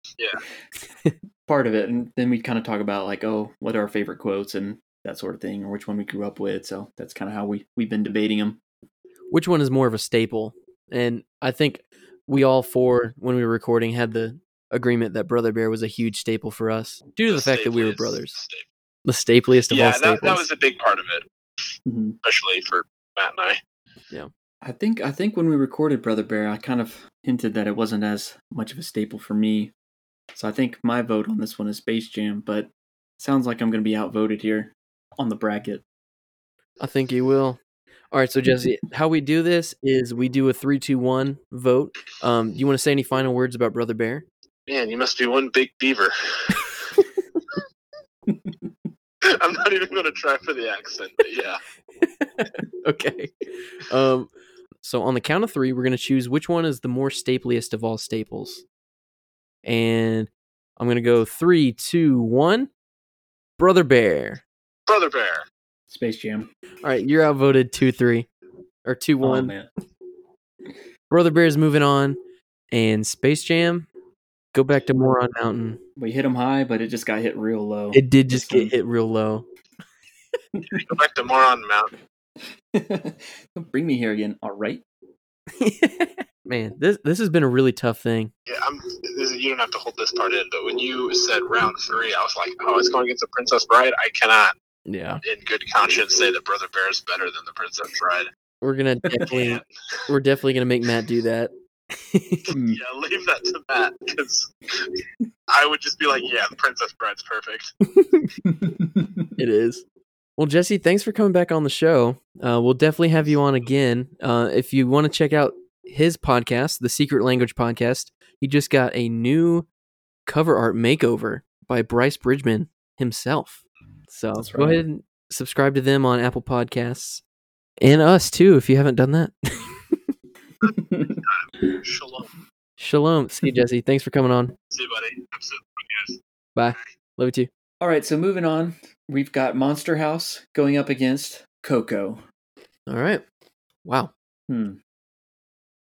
Yeah. Part of it, and then we kind of talk about like, oh, what are our favorite quotes and that sort of thing, or which one we grew up with. So that's kind of how we we've been debating them. Which one is more of a staple? And I think we all four, when we were recording, had the agreement that Brother Bear was a huge staple for us due to the, fact that we were staplest brothers. staple. The stapliest of Yeah, all that, staples. that was a big part of it, Mhm. especially for Matt and I. Yeah. I think I think when we recorded Brother Bear, I kind of hinted that it wasn't as much of a staple for me. So I think my vote on this one is Space Jam, but sounds like I'm going to be outvoted here on the bracket. I think you will. All right, so Jesse, how we do this is we do a three, two, one vote. Um, do you want to say any final words about Brother Bear? Man, you must be one big beaver. I'm not even going to try for the accent, but yeah. okay. Um, so on the count of three, we're gonna choose which one is the more stapliest of all staples. And I'm gonna go three, two, one. Brother Bear. Brother Bear. Space Jam. All right, you're outvoted two, three, or two, Oh one. man. Brother Bear's moving on, and Space Jam. Go back to Moron Mountain. We hit him high, but it just got hit real low. It did just get hit real low. Go back to Moron Mountain. Don't bring me here again. All right. Man, this this has been a really tough thing. Yeah, I'm. Is, you don't have to hold this part in, but when you said round three, I was like, "Oh, it's going against the Princess Bride." I cannot, Yeah, in good conscience, say that Brother Bear is better than the Princess Bride. we're gonna definitely we're definitely gonna make Matt do that. Yeah, leave that to Matt because I would just be like, "Yeah, the Princess Bride's perfect." It is. Well, Jesse, thanks for coming back on the show. Uh, we'll definitely have you on again. Uh, if you want to check out his podcast, the Secret Language Podcast, he just got a new cover art makeover by Bryce Bridgman himself. So That's go right. ahead and subscribe to them on Apple Podcasts and us too if you haven't done that. Shalom. Shalom. See you, Jesse. Thanks for coming on. See you, buddy. Absolutely, guys. Bye. Love you too. All right, so moving on, we've got Monster House going up against Coco. All right. Wow. Hmm.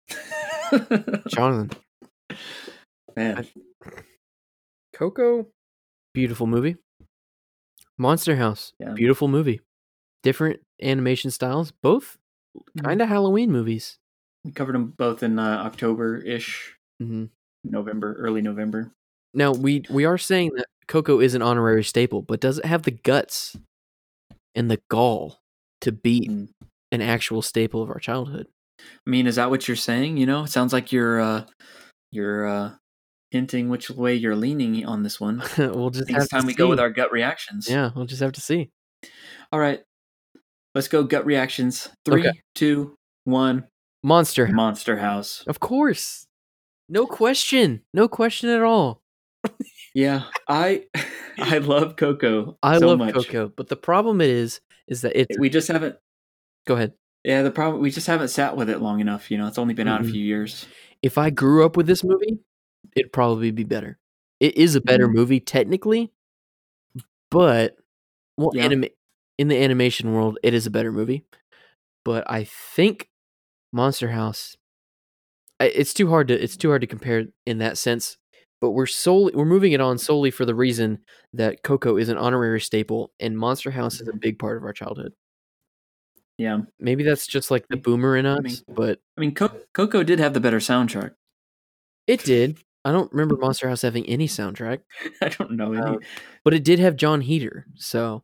Jonathan. Man, Coco, beautiful movie. Monster House, Yeah. beautiful movie. Different animation styles, both kind of Halloween movies. we covered them both in uh, October ish, hmm November, early November. Now we we are saying that Coco is an honorary staple, but does it have the guts and the gall to beat Mm. an actual staple of our childhood? I mean, is that what you're saying? You know, it sounds like you're uh, you're uh, hinting which way you're leaning on this one. we'll just have Next time we go with our gut reactions. yeah, we'll just have to see. All right, let's go gut reactions. Three, Okay. two, one. Monster, Monster House. of course, no question, no question at all. Yeah, I I love Coco. I so love much. Coco, but the problem is, is that it's. We just haven't. Go ahead. Yeah, the problem we just haven't sat with it long enough. You know, it's only been out a Mhm. few years. If I grew up with this movie, it'd probably be better. it is a better Mhm. movie technically, but well, Yeah. anima- in the animation world, it is a better movie. But I think Monster House, I- it's too hard to it's too hard to compare in that sense. But we're solely we're moving it on solely for the reason that Coco is an honorary staple, and Monster House is a big part of our childhood. Yeah. Maybe that's just like the boomer in us, mean- but I mean, Co- Coco did have the better soundtrack. it did. I don't remember Monster House having any soundtrack. I don't know. Any. Um, but it did have Jon Heder, so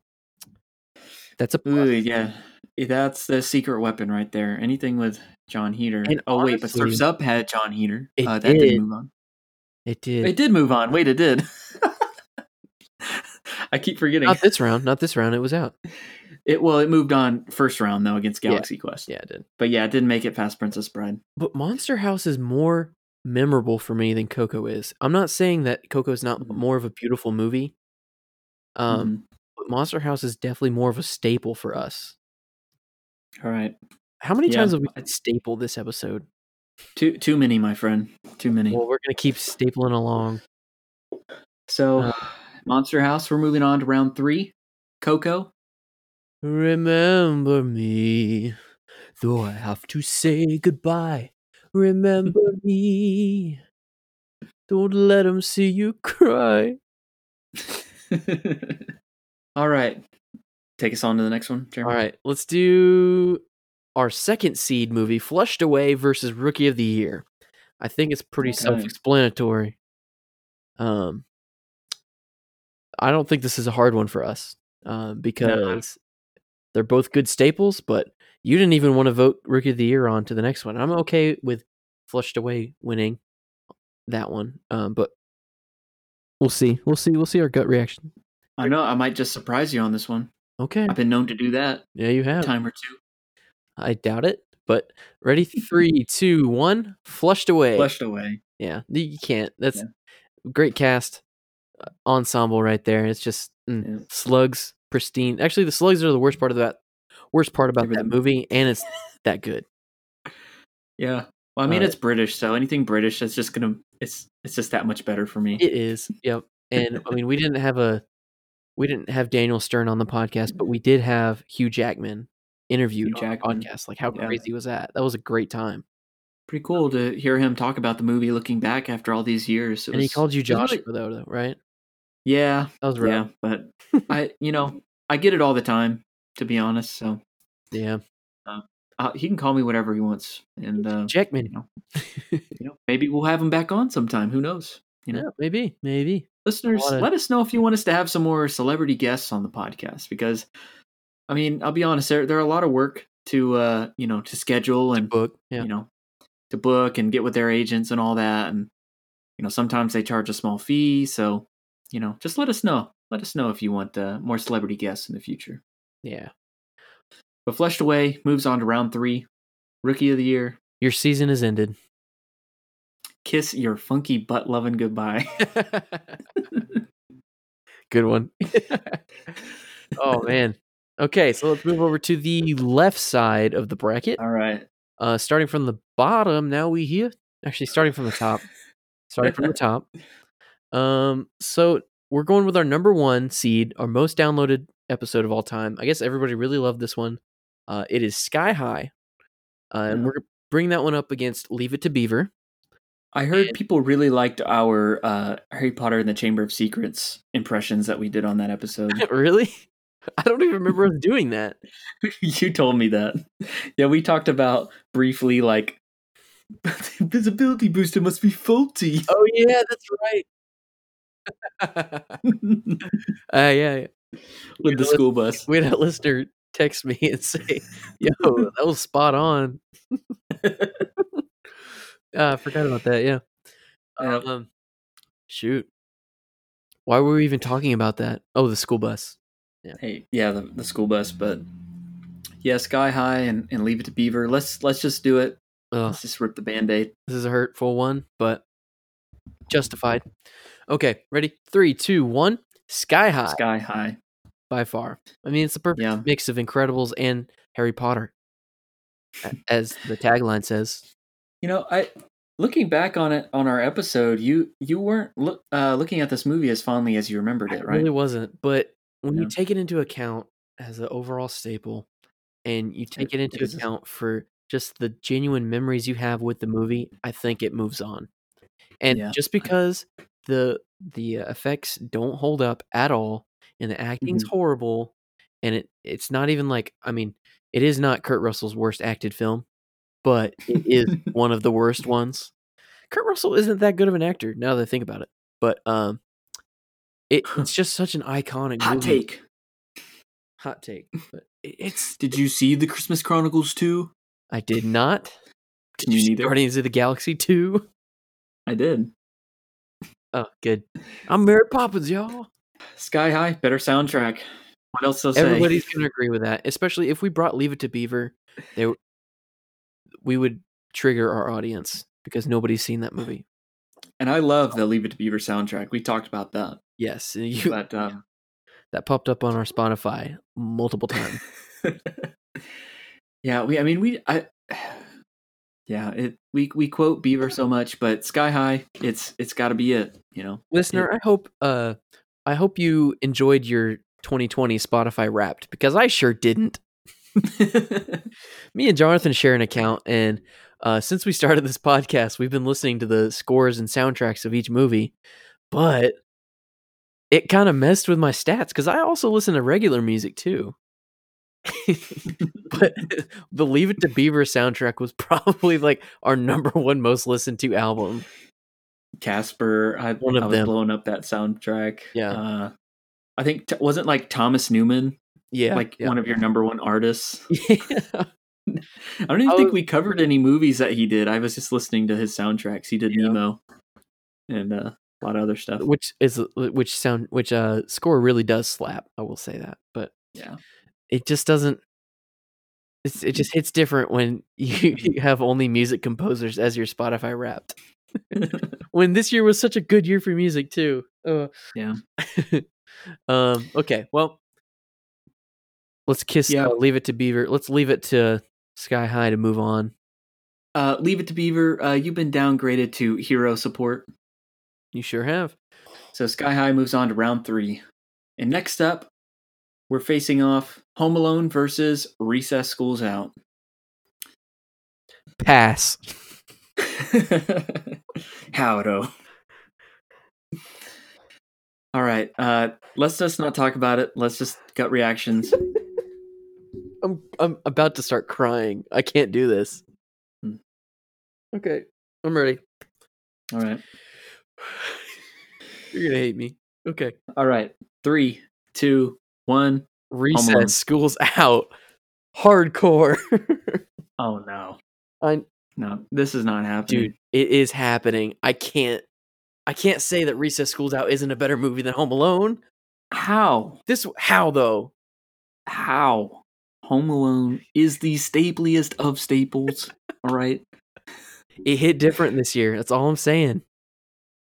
that's a. Ooh, yeah. That's the secret weapon right there. Anything with Jon Heder. And oh wait, but honestly- Surfs Up had Jon Heder. Uh, that did. did move on. It did. It did move on. Wait, it did. I keep forgetting. Not this round. Not this round. It was out. It well, it moved on first round though against Yeah. Galaxy Quest. Yeah, it did. But yeah, it didn't make it past Princess Bride. But Monster House is more memorable for me than Coco is. I'm not saying that Coco is not Mhm. more of a beautiful movie. Um, Mhm. but Monster House is definitely more of a staple for us. All right. How many Yeah, times have we staple this episode? Too too many, my friend. Too many. Well, we're gonna keep stapling along. So, Uh, Monster House. We're moving on to round three. Coco. Remember me, though I have to say goodbye. Remember me. Don't let them see you cry. All right. Take us on to the next one, Jeremy. All right, let's do our second seed movie, Flushed Away versus Rookie of the Year. I think it's pretty Okay. self-explanatory. Um, I don't think this is a hard one for us, um, because they're both good staples. But you didn't even want to vote Rookie of the Year on to the next one. I'm okay with Flushed Away winning that one, um, but we'll see. We'll see. We'll see our gut reaction. I know I might just surprise you on this one. Okay. I've been known to do that Yeah, you have. time or two. I doubt it. But ready, three, two, one, flushed away. Flushed away. Yeah, you can't. That's Yeah. great cast uh, ensemble right there. It's just mm, Yeah. slugs, pristine. Actually, the slugs are the worst part of that. Worst part about that the- movie, and it's that good. Yeah. Well, I mean, Uh, it's British, so anything British, it's just gonna, it's, it's just that much better for me. It is. Yep. And I mean, we didn't have a, we didn't have Daniel Stern on the podcast, but we did have Hugh Jackman interviewed Jack on podcast. Like, how Yeah. crazy was that? That was a great time. Pretty cool to hear him talk about the movie, looking back after all these years. It and he called you was Joshua, really- though, though, right? yeah, That was rough. yeah, but I, you know, I get it all the time, to be honest. So Yeah. uh, he can call me whatever he wants, and uh, Jackman. you know, you know, maybe we'll have him back on sometime. Who knows? You know, Yeah, maybe, maybe. listeners, let us know if you want us to have some more celebrity guests on the podcast because, I mean, I'll be honest, there there are a lot of work to uh, you know, to schedule and Book. Yeah. you know, to book and get with their agents and all that. And, you know, sometimes they charge a small fee. So, you know, just let us know. Let us know if you want uh, more celebrity guests in the future. Yeah. But Flushed Away moves on to round three. Rookie of the Year. Your season is ended. Kiss your funky butt loving goodbye. Good one. oh man. Okay, so let's move over to the left side of the bracket. all right. Uh starting from the bottom, now we here. Actually starting from the top. starting from the top. Um so we're going with our number 1 seed, our most downloaded episode of all time. I guess everybody really loved this one. Uh it is Sky High. Uh, and Yeah. we're bringing that one up against Leave It to Beaver. I heard And- people really liked our uh, Harry Potter and the Chamber of Secrets impressions that we did on that episode. really? I don't even remember us doing that. you told me that. Yeah, we talked about briefly like the invisibility booster must be faulty. Oh yeah, that's right. uh, yeah, yeah. with the school bus. We had a listener text me and say, "Yo, that was spot on." uh, I forgot about that. Yeah. Yeah. Um, shoot. Why were we even talking about that? Oh, the school bus. Hey, yeah, the, the school bus, but yeah, Sky High and, and Leave It to Beaver. Let's let's just do it. Ugh, Let's just rip the band-aid. this is a hurtful one, but justified. Okay, ready? Three, two, one. Sky high Sky High. by far. I mean, it's the perfect Yeah. mix of Incredibles and Harry Potter, as the tagline says. You know, I looking back on it on our episode, you you weren't look, uh, looking at this movie as fondly as you remembered it, right? really wasn't. But when Yeah. you take it into account as an overall staple, and you take it, It- into it is a- account for just the genuine memories you have with the movie, I think it moves on. And Yeah. just because the the uh, effects don't hold up at all, and the acting's Mhm. horrible, and it it's not even like I mean, it is not Kurt Russell's worst acted film, but it is one of the worst ones. Kurt Russell isn't that good of an actor now that I think about it, but um, it, it's just such an iconic Hot movie. take. Hot take, but it's Did you see the Christmas Chronicles 2? I did not. Did Me you see neither. Guardians of the Galaxy two? I did. Oh, good. I'm Mary Poppins, y'all. Sky High, better soundtrack. What else? Everybody's gonna agree with that, especially if we brought Leave It to Beaver. They, we would trigger our audience because nobody's seen that movie. And I love the Leave It to Beaver soundtrack. We talked about that. Yes, you But um, that popped up on our Spotify multiple times. yeah, we. I mean, we. I. Yeah, it. We we quote Beaver so much, but Sky High, it's it's got to be it. You know. Listener, I hope uh, I hope you enjoyed your 2020 Spotify Wrapped because I sure didn't. me and Jonathan share an account, and uh, since we started this podcast, we've been listening to the scores and soundtracks of each movie, but it kind of messed with my stats because I also listen to regular music too. but the Leave It to Beaver soundtrack was probably like our number one most listened to album. Casper, I, One of I was them. blowing up that soundtrack. Yeah. uh, I think t- wasn't like Thomas Newman Yeah, like yeah. one of your number one artists. yeah. I don't even I think was- we covered any movies that he did. I was just listening to his soundtracks. He did Yeah. Nemo and uh, a lot of other stuff. which is which sound which uh score really does slap. I will say that, but Yeah. it just doesn't. It's, it just hits different when you, you have only music composers as your Spotify Wrapped. when this year was such a good year for music too. Uh, Yeah. um. Okay. Well, let's kiss. Yeah. Uh, leave it to Beaver. Let's leave it to Sky High to move on. Uh, Leave it to Beaver. Uh, you've been downgraded to hero support. You sure have. So Sky High moves on to round three. And next up, we're facing off Home Alone versus Recess Schools Out. Pass. Howdo. All right. Uh, let's just not talk about it. Let's just gut reactions. I'm I'm about to start crying. I can't do this. Hmm. Okay, I'm ready. All right. You're gonna hate me. Okay. All right. Three, two, one. Recess. School's out. Hardcore. Oh no. I No, this is not happening. dude, it is happening. I can't. I can't say that Recess School's Out isn't a better movie than Home Alone. How? This how though? How? Home Alone is the stapliest of staples. All right. It hit different this year. That's all I'm saying.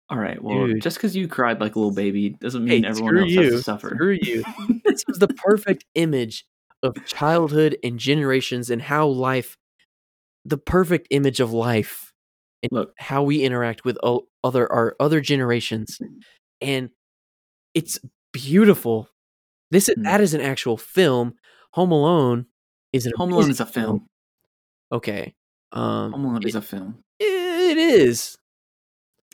All right. Well, Dude. just because you cried like a little baby doesn't mean Hey, everyone else has you. to suffer. Screw you. this was the perfect image of childhood and generations and how life, the perfect image of life, and Look. how we interact with other our other generations, and it's beautiful. This is, Mm. that is an actual film. Home Alone is an Home Alone is a film. Okay, um, Home Alone it, is a film. it is.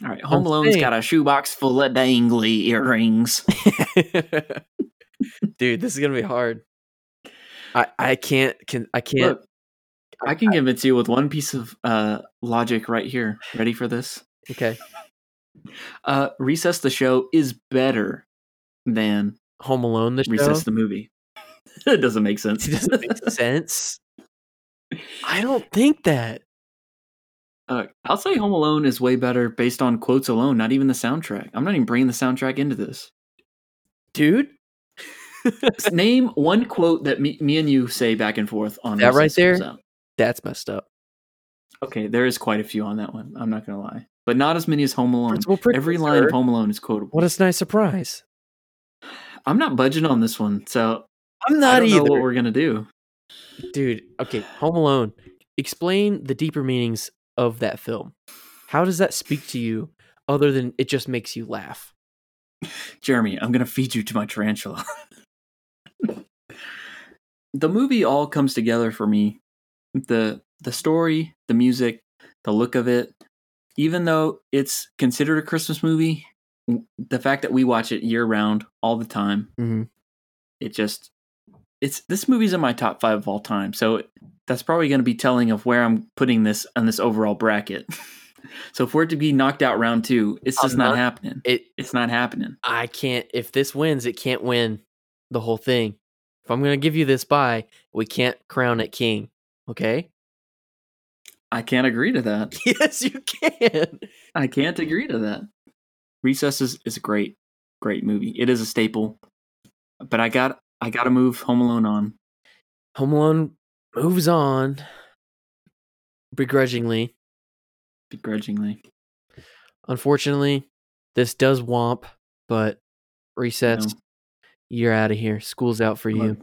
All right. Home I'm Alone's saying- got a shoebox full of dangly earrings. Dude, this is gonna be hard. I I can't can I can't. Look, I can convince you with one piece of uh, logic right here. Ready for this? Okay, Uh, Recess the show is better than Home Alone. The show Recess the movie. it doesn't make sense. it doesn't make sense. I don't think that. Uh, I'll say Home Alone is way better based on quotes alone, not even the soundtrack. I'm not even bringing the soundtrack into this. dude. Name one quote that me, me and you say back and forth on That right there? Out. That's messed up. Okay, there is quite a few on that one. I'm not gonna lie, but not as many as Home Alone. Every line of. Home Alone is quotable. What a nice surprise. I'm not budging on this one, so I'm I not don't know either, what we're gonna do. dude. Okay, Home Alone. Explain the deeper meanings of that film. How does that speak to you other than it just makes you laugh? Jeremy, I'm gonna feed you to my tarantula. the movie all comes together for me. The the story, the music, the look of it. Even though it's considered a Christmas movie, the fact that we watch it year round all the time, Mhm. it just it's this movie's in my top five of all time. So that's probably going to be telling of where I'm putting this on this overall bracket. so if we're to be knocked out round two, it's just not not- happening. It It's not happening. I can't if this wins, it can't win the whole thing. If I'm gonna give you this bye, we can't crown it king. Okay? I can't agree to that. Yes, you can. I can't agree to that. Recess is, is a great, great movie. It is a staple. But I got I gotta move Home Alone on. Home Alone moves on begrudgingly. Begrudgingly. Unfortunately, this does womp, but resets. No. you're out of here. School's out for you.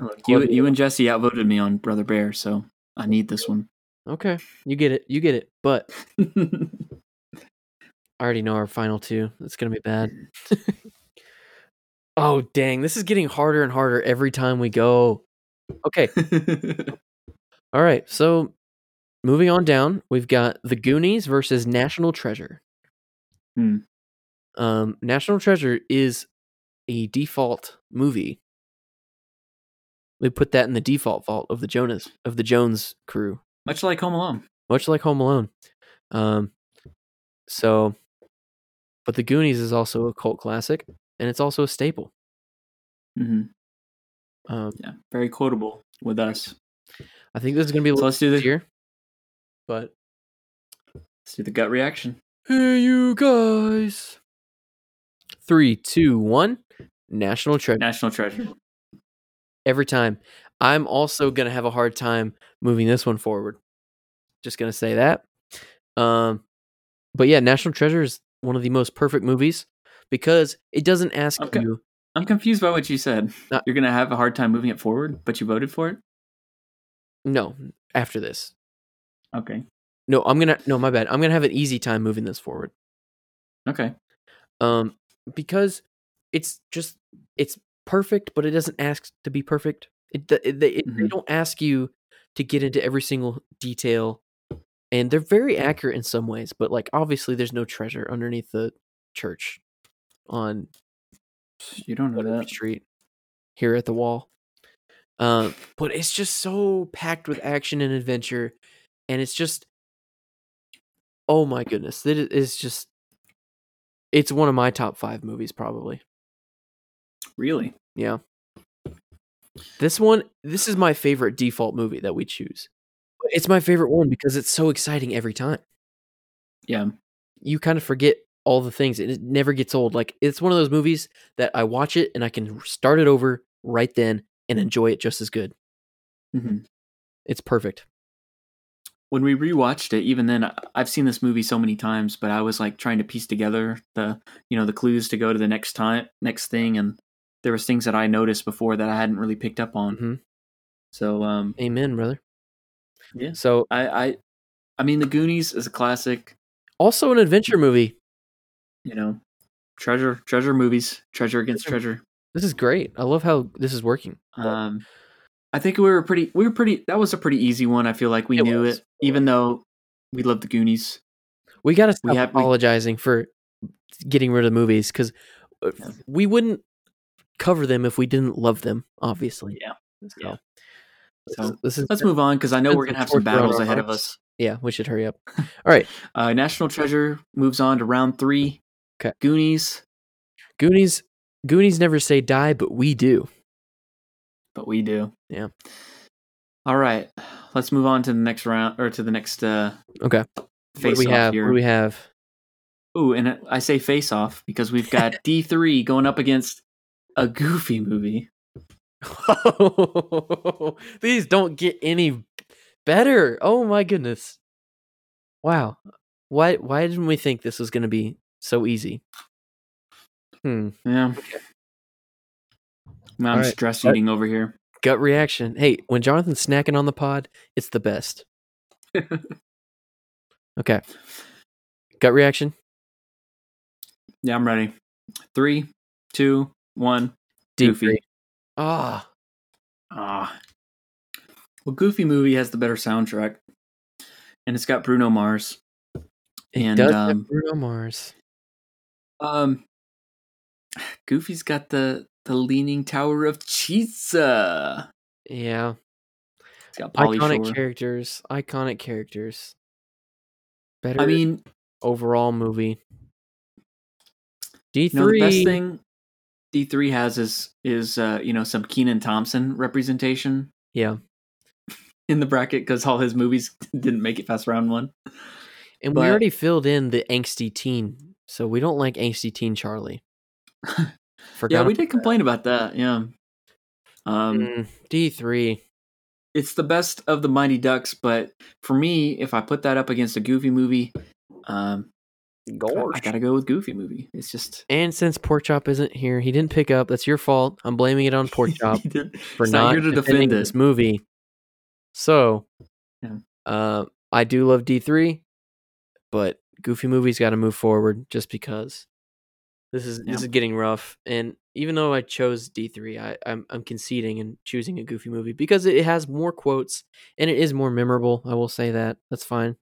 Look, you you and Jesse outvoted me on Brother Bear, so I need this one. Okay, you get it. You get it. But I already know our final two. It's gonna be bad. oh dang, this is getting harder and harder every time we go. Okay, all right. So moving on down, we've got The Goonies versus National Treasure. Hmm. Um, National Treasure is a default movie. We put that in the default vault of the Jonas of the Jones crew. Much like Home Alone. much like Home Alone. Um, so, but The Goonies is also a cult classic, and it's also a staple. hmm Um, Yeah, very quotable with us. I think this is going to be So let's do this easier, but let's do the gut reaction. hey, you guys! Three, two, one. National treasure. National Treasure. Every time. I'm also going to have a hard time moving this one forward. Just going to say that. Um, but yeah, National Treasure is one of the most perfect movies because it doesn't ask Okay. you I'm confused by what you said. Uh, You're gonna have a hard time moving it forward, but you voted for it. no after this. Okay. No, I'm gonna no, my bad. I'm gonna have an easy time moving this forward. Okay. Um, because it's just it's perfect, but it doesn't ask to be perfect. It, it, they, it they don't ask you to get into every single detail, and they're very accurate in some ways. But like, obviously, there's no treasure underneath the church on You don't know that. street here at the wall. Um, but it's just so packed with action and adventure, and it's just, oh my goodness, it is just, it's one of my top five movies probably. Really? Yeah, this one, this is my favorite default movie that we choose. It's my favorite one because it's so exciting every time. Yeah. You kind of forget all the things, and it never gets old. Like it's one of those movies that I watch it and I can start it over right then and enjoy it just as good. hmm It's perfect. When we rewatched it, even then, I've seen this movie so many times, but I was like trying to piece together the, you know, the clues to go to the next time, next thing, and there was things that I noticed before that I hadn't really picked up on. Mhm. So, um, Amen, brother. Yeah. So I, I, I mean, The Goonies is a classic. also an adventure movie. You know, treasure, treasure movies, treasure against treasure. This is great. I love how this is working. Um, I think we were pretty. We were pretty. That was a pretty easy one. I feel like we It knew was. it, even though we love the Goonies. We got to stop have- we- apologizing for getting rid of the movies because Yeah. we wouldn't cover them if we didn't love them. Obviously. Yeah. So, Yeah. So, this is Let's move on because I know we're gonna have some battles ahead of us. Yeah, we should hurry up. All right, Uh, National Treasure moves on to round three. 'Kay. Goonies, Goonies. Goonies never say die, but we do. but we do. Yeah. All right, let's move on to the next round or to the next uh, Okay. Face we have? here. What do we have? Ooh, and I say face off because we've got D three going up against a Goofy movie. These don't get any better. Oh my goodness. Wow. Why why didn't we think this was going to be so easy? Hmm. Yeah. Now I'm All right. stress eating over here. Gut reaction. Hey, when Jonathan's snacking on the pod, it's the best. Okay. gut reaction. Yeah, I'm ready. Three, two, one. Goofy. D3. Ah, Ah. Well, Goofy movie has the better soundtrack, and it's got Bruno Mars. it And, does um, have Bruno Mars. Um, Goofy's got the the Leaning Tower of Chisa. Yeah, It's got Pauly iconic Shore. characters. Iconic characters. Better. I mean, overall movie. D you know, the three. best thing D three has is is uh, you know some Kenan Thompson representation Yeah, in the bracket because all his movies didn't make it past round one. and but- we already filled in the angsty teen, so we don't like angsty teen Charlie. Forgot yeah, we did complain about that. Yeah. Um, Mm, D three. it's the best of the Mighty Ducks, but for me, if I put that up against a Goofy movie, um, I- I gotta go with Goofy movie. It's just And since Pork Chop isn't here, he didn't pick up. That's your fault. I'm blaming it on Pork Chop He did- for it's not, here to defending defend this movie. So, Yeah. uh, I do love D three, but Goofy movie's got to move forward just because this is Yeah. this is getting rough. And even though I chose D three, I I'm, I'm conceding and choosing a Goofy movie because it has more quotes and it is more memorable. I will say that. That's fine.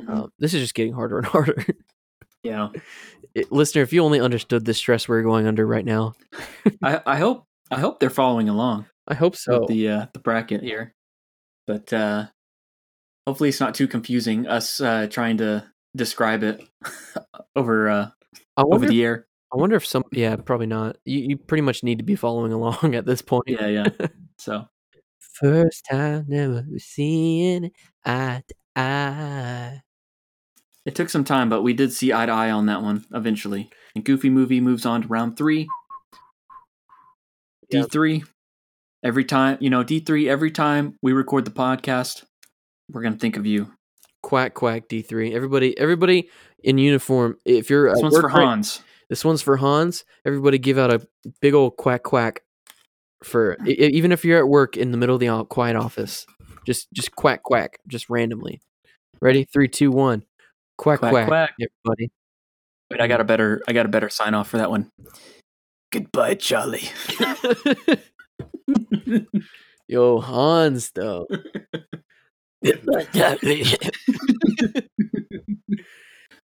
Mhm. Uh, this is just getting harder and harder. yeah. It- listener, if you only understood the stress we're going under right now, I, I hope I hope they're following along I hope so. the uh, the bracket here, but uh, hopefully it's not too confusing. Us uh, trying to describe it over uh, I over the air. I wonder if some. Yeah, probably not. You you pretty much need to be following along at this point. Yeah, yeah. So First time never seeing eye to eye. it took some time, but we did see eye to eye on that one eventually. And Goofy movie moves on to round three. D three. Every time you know D three. Every time we record the podcast, we're gonna think of you. Quack quack D three. Everybody everybody in uniform. If you're This one's for right- Hans. this one's for Hans. Everybody give out a big old quack quack for even if you're at work in the middle of the quiet office. Just just quack quack just randomly. Ready? Three, two, one. Quack Quack, quack. quack. Everybody. Wait, I got a better. I got a better sign off for that one. Goodbye, Charlie. Yo, Hans though.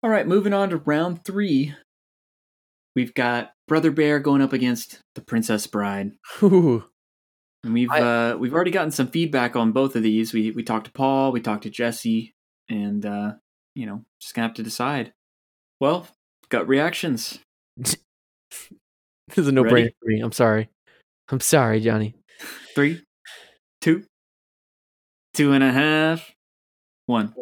All right, moving on to round three. We've got Brother Bear going up against the Princess Bride. Ooh. And we've I- uh, we've already gotten some feedback on both of these. We we talked to Paul, we talked to Jesse, and uh, you know, just gonna have to decide. Well, gut reactions. This is a no brainer Ready? for me. I'm sorry. I'm sorry, Johnny. Three, two, two and a half, one.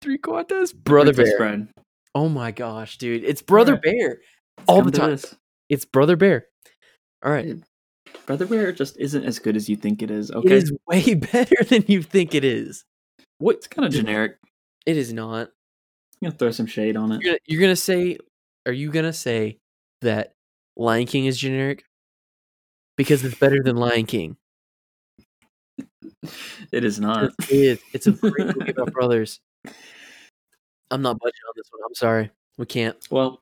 Three quarters. Brother Bear. Bride. Oh my gosh, dude. It's Brother Alright. Bear. Let's All come the to time. this. It's Brother Bear. All right. Brother Bear just isn't as good as you think it is. Okay, it is way better than you think it is. What? it's kind of generic. It is not. I'm gonna throw some shade on it. You're gonna, you're gonna say, are you gonna say that Lion King is generic? Because it's better than Lion King. It is not. It is. It's a great movie about brothers. I'm not budging on this one. I'm sorry. We can't. Well,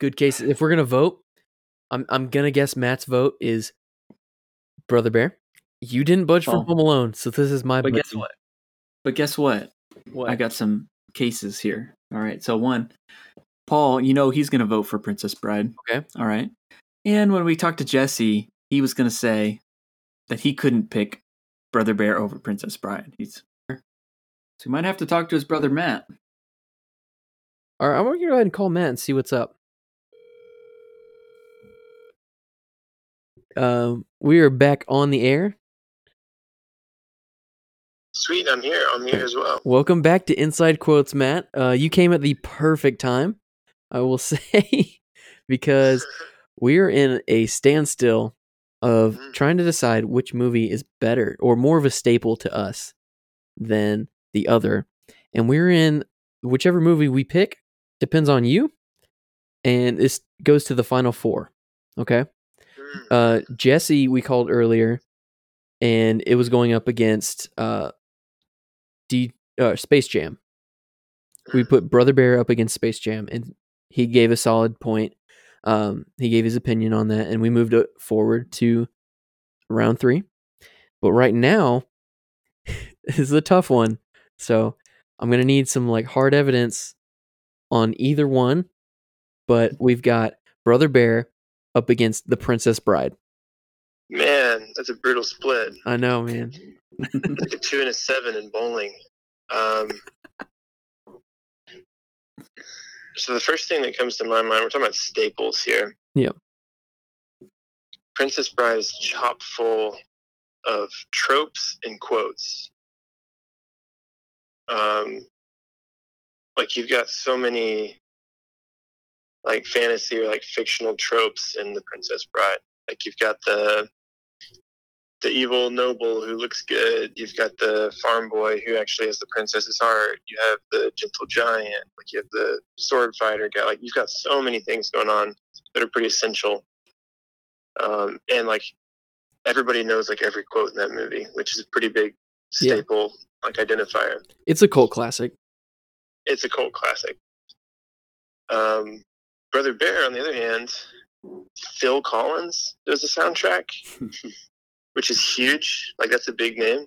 Good case. If we're gonna vote, I'm I'm gonna guess Matt's vote is Brother Bear. You didn't budge for Oh. Home Alone, so this is my. but guess what? But guess what? What? I got some cases here. All right. So one, Paul, you know he's gonna vote for Princess Bride. Okay. All right. And when we talked to Jesse, he was gonna say that he couldn't pick Brother Bear over Princess Bride. He's so we might have to talk to his brother Matt. All right, I'm gonna go ahead and call Matt and see what's up. Um, we are back on the air. Sweet, I'm here. I'm here as well. Welcome back to Inside Quotes, Matt. Uh, you came at the perfect time, I will say, because we're in a standstill of Mhm. trying to decide which movie is better or more of a staple to us than the other. And we're in whichever movie we pick depends on you. And this goes to the final four. Okay. Mm. Uh, Jesse, we called earlier, and it was going up against uh, D uh, Space Jam. we put Brother Bear up against Space Jam, and he gave a solid point. Um, he gave his opinion on that, and we moved it forward to round three. But right now is a tough one, so I'm gonna need some like hard evidence on either one. But we've got Brother Bear up against The Princess Bride. Man, that's a brutal split. I know, man. like a two and a seven in bowling. Um, so the first thing that comes to my mind, we're talking about staples here. Yeah. Princess Bride is chock full of tropes and quotes. Um, like you've got so many like fantasy or like fictional tropes in the Princess Bride. Like you've got the the evil noble who looks good. You've got the farm boy who actually has the princess's heart. You have the gentle giant. Like you have the sword fighter guy. Like you've got so many things going on that are pretty essential. Um, and like everybody knows like every quote in that movie, which is a pretty big Yeah. staple like identifier. It's a cult classic. It's a cult classic. Um, Brother Bear, on the other hand, Phil Collins does the soundtrack, which is huge. Like that's a big name.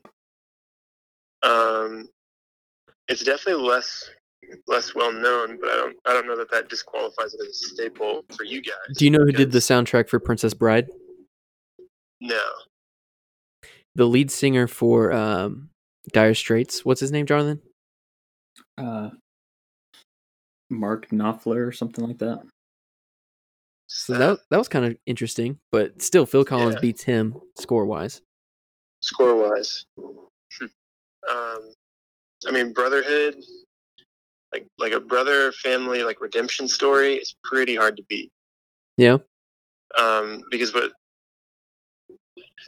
Um, it's definitely less less well known, but I don't I don't know that that disqualifies it as a staple for you guys. Do you know who did the soundtrack for Princess Bride? No, The lead singer for um, Dire Straits. What's his name, Jonathan? Uh, Mark Knopfler or something like that. So that that was kind of interesting, but still, Phil Collins Yeah. beats him score wise. score wise. um, I mean, Brotherhood, like like a brother family like redemption story is pretty hard to beat. Yeah. Um, because what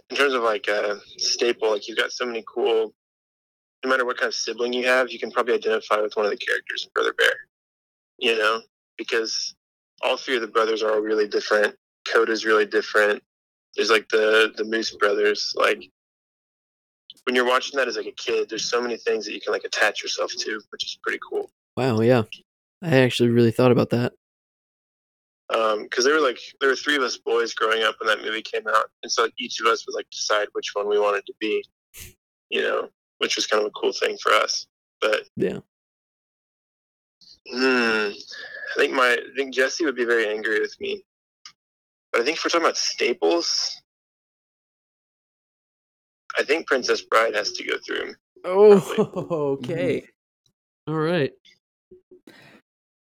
in terms of like a staple, like you've got so many cool. No matter what kind of sibling you have, you can probably identify with one of the characters Brother Bear. You know, because all three of the brothers are all really different. Koda's really different. There's like the the Moose brothers, like when you're watching that as like a kid, there's so many things that you can like attach yourself to, which is pretty cool. Wow, yeah, I actually really thought about that. Um, Because there were like there were three of us boys growing up when that movie came out, and so like, each of us would like decide which one we wanted to be, you know, which was kind of a cool thing for us. But Yeah. Hmm, I think my I think Jesse would be very angry with me. But I think if we're talking about staples, I think Princess Bride has to go through. Oh, okay, all right.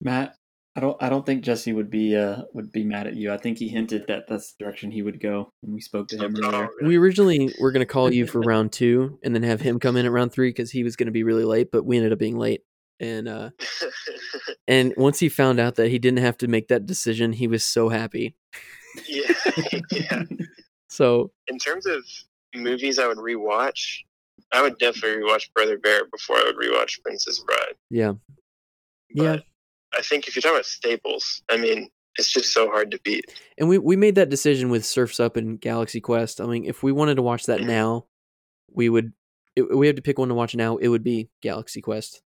Matt, I don't I don't think Jesse would be uh would be mad at you. I think he hinted that that's the direction he would go when we spoke to him Oh, earlier. really? We originally were gonna call you for round two, and then have him come in at round three because he was gonna be really late, but we ended up being late. And uh, and once he found out that he didn't have to make that decision, he was so happy. yeah, yeah. So In terms of movies, I would rewatch. I would definitely rewatch Brother Bear before I would rewatch Princess Bride. yeah, yeah. But I think if you're talking about staples, I mean, it's just so hard to beat. And we, we made that decision with Surfs Up and Galaxy Quest. I mean, if we wanted to watch that Mhm. now, we would. It, we have to pick one to watch now. It would be Galaxy Quest,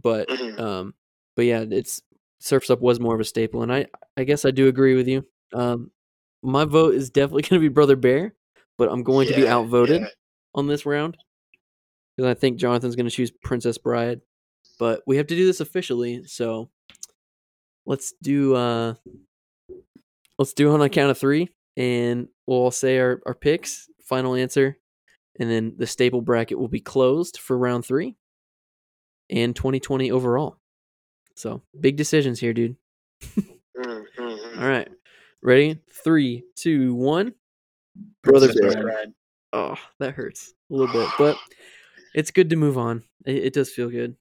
but Mhm. um, but yeah, it's Surfs Up was more of a staple, and I I guess I do agree with you. Um, my vote is definitely going to be Brother Bear, but I'm going to be outvoted yeah. on this round because I think Jonathan's going to choose Princess Bride, but we have to do this officially, so let's do uh let's do it on a count of three and we'll all say our, our picks final answer and then the staple bracket will be closed for round three and 2020 overall. So big decisions here dude. Mhm, mhm. all right. Ready? Three two one. Brother Princess bear. Bride. Bride. oh that hurts a little bit but it's good to move on. It, it does feel good.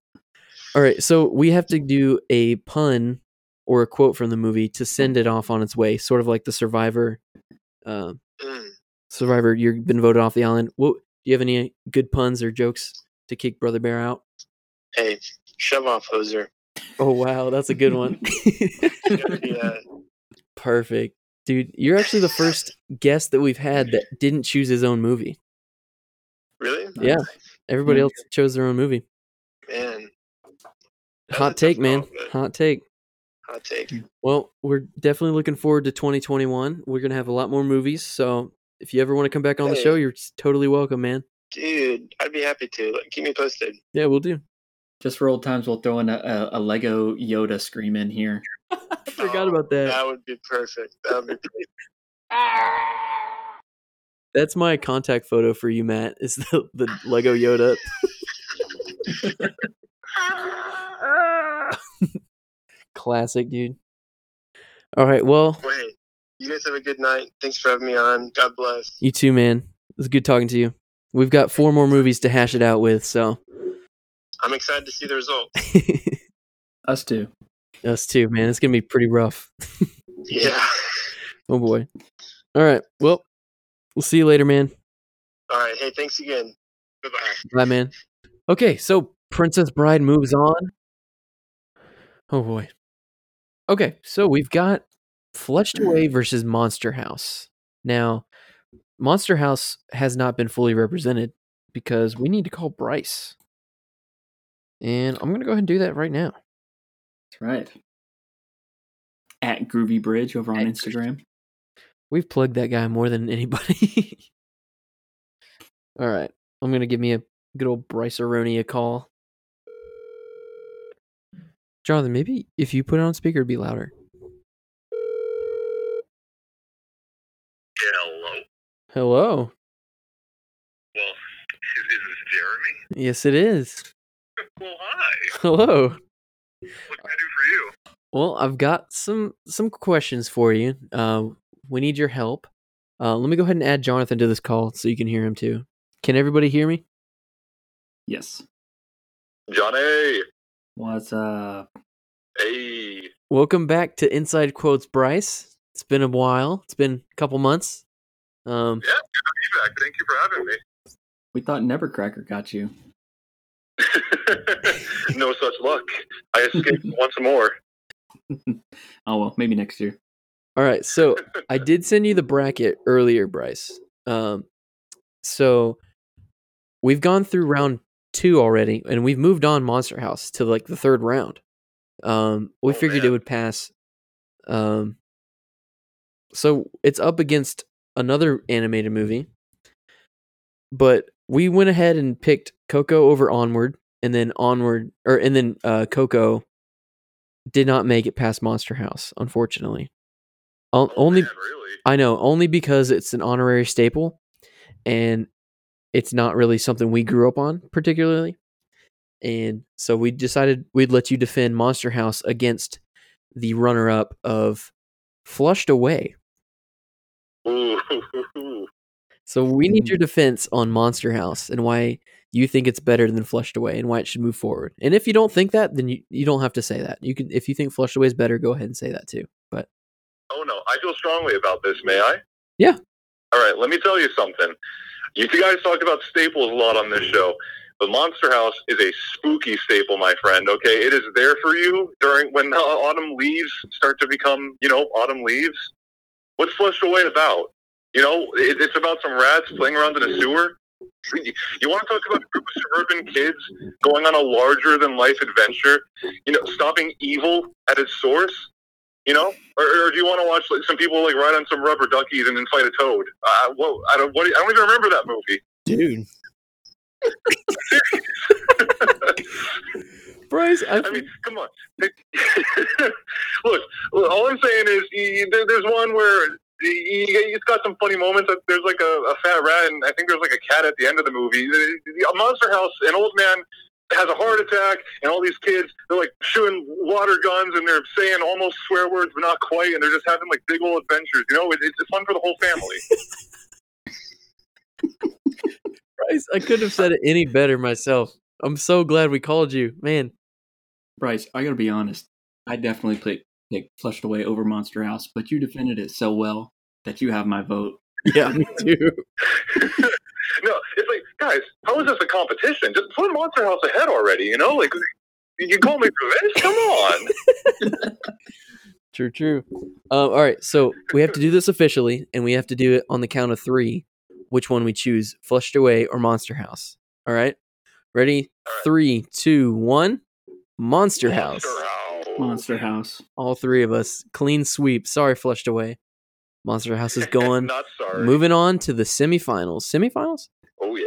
All right so we have to do a pun or a quote from the movie to send it off on its way sort of like the survivor uh, Mm. survivor you've been voted off the island. What do you have any good puns or jokes to kick brother bear out Hey, shove off, hoser. oh wow that's a good one yeah, perfect dude you're actually the first guest that we've had that didn't choose his own movie really? Yeah. everybody Hmm. else chose their own movie Man, That was a Hot take, man. call, Hot take. Hot take. Well, we're definitely looking forward to 2021. We're gonna have a lot more movies, so if you ever want to come back on the show, you're totally welcome, man. Dude, I'd be happy to. Keep me posted. Yeah, we'll do. Just for old times, we'll throw in a, a, a Lego Yoda scream in here. I forgot Oh, about that. That would be perfect. That would be great. That's my contact photo for you, Matt. Is the the Lego Yoda. Classic, dude. All right, well, Wait, you guys have a good night. Thanks for having me on. God bless. you too, man. It was good talking to you. We've got four more movies to hash it out with, so I'm excited to see the results. Us too. us too, man. It's gonna be pretty rough. Yeah. Oh boy. All right. Well, we'll see you later, man. All right. Hey, thanks again. Goodbye. Bye, man. Okay, so Princess Bride moves on. Oh boy. Okay, so we've got Flushed Away versus Monster House. Now, Monster House has not been fully represented because we need to call Bryce. And I'm going to go ahead and do that right now. That's right. At Groovy Bridge over on At Instagram. We've plugged that guy more than anybody. All right. I'm going to give me a good old Bryce Aroni a call. Jonathan, maybe if you put it on speaker, it'd be louder. Hello. Hello. Well, is, is this Jeremy? Yes, it is. Well, hi. Hello. What can I do for you? Well, I've got some some questions for you. Uh, we need your help. Uh, let me go ahead and add Jonathan to this call so you can hear him too. Can everybody hear me? Yes. Johnny. What's up? Hey. Welcome back to Inside Quotes, Bryce. It's been a while. It's been a couple months. Um, Feedback. Thank you for having me. We thought Nevercracker got you. no such luck. I escaped once more. Oh well, maybe next year. all right, so I did send you the bracket earlier, Bryce. Um, so we've gone through round two already, and we've moved on Monster House to like the third round. Um, we Oh, figured it would pass. Um, so it's up against another animated movie, but we went ahead and picked Coco over Onward, and then Onward, or and then uh, Coco did not make it past Monster House, unfortunately. O- Oh, only man, really? I know, only because it's an honorary staple and it's not really something we grew up on particularly. And so we decided we'd let you defend Monster House against the runner up of Flushed Away. Ooh. So we need your defense on Monster House and why you think it's better than Flushed Away and why it should move forward. And if you don't think that, then you, you don't have to say that. You can if you think Flushed Away is better, go ahead and say that too. But Oh no, I feel strongly about this. May I? Yeah. All right, let me tell you something. You two guys talk about staples a lot on this show, but Monster House is a spooky staple, my friend. Okay, it is there for you during when autumn leaves start to become, you know, autumn leaves. What's Flushed Away about? You know, it's about some rats playing around in a sewer. You, you want to talk about a group of suburban kids going on a larger than life adventure? You know, stopping evil at its source. You know, or, or do you want to watch like some people like ride on some rubber duckies and then fight a toad? Uh, what, I don't. What, I don't even remember that movie. dude. Bryce, I, I mean, come on. look, look, all I'm saying is there's one where y- y- it's got some funny moments. There's like a, a fat rat, and I think there's like a cat at the end of the movie. A monster house, an old man has a heart attack, and all these kids they're like shooting water guns, and they're saying almost swear words, but not quite, and they're just having like big old adventures. You know, it, it's fun for the whole family. Bryce, I couldn't have said it any better myself. I'm so glad we called you, man. Bryce, I gotta be honest. I definitely pick Flushed Away over Monster House, but you defended it so well that you have my vote. Yeah, me too. no, it's like, guys, how is this a competition? Just put Monster House ahead already. You know, like you call me this? Come on. True, true. Um, all right, so we have to do this officially, and we have to do it on the count of three. Which one we choose, Flushed Away or Monster House? All right, ready? All right. Three, two, one. Monster House. Monster House. Monster House. All three of us. Clean sweep. Sorry, flushed away. Monster House is going. Not sorry. Moving on to the semifinals. Semifinals? Oh yeah.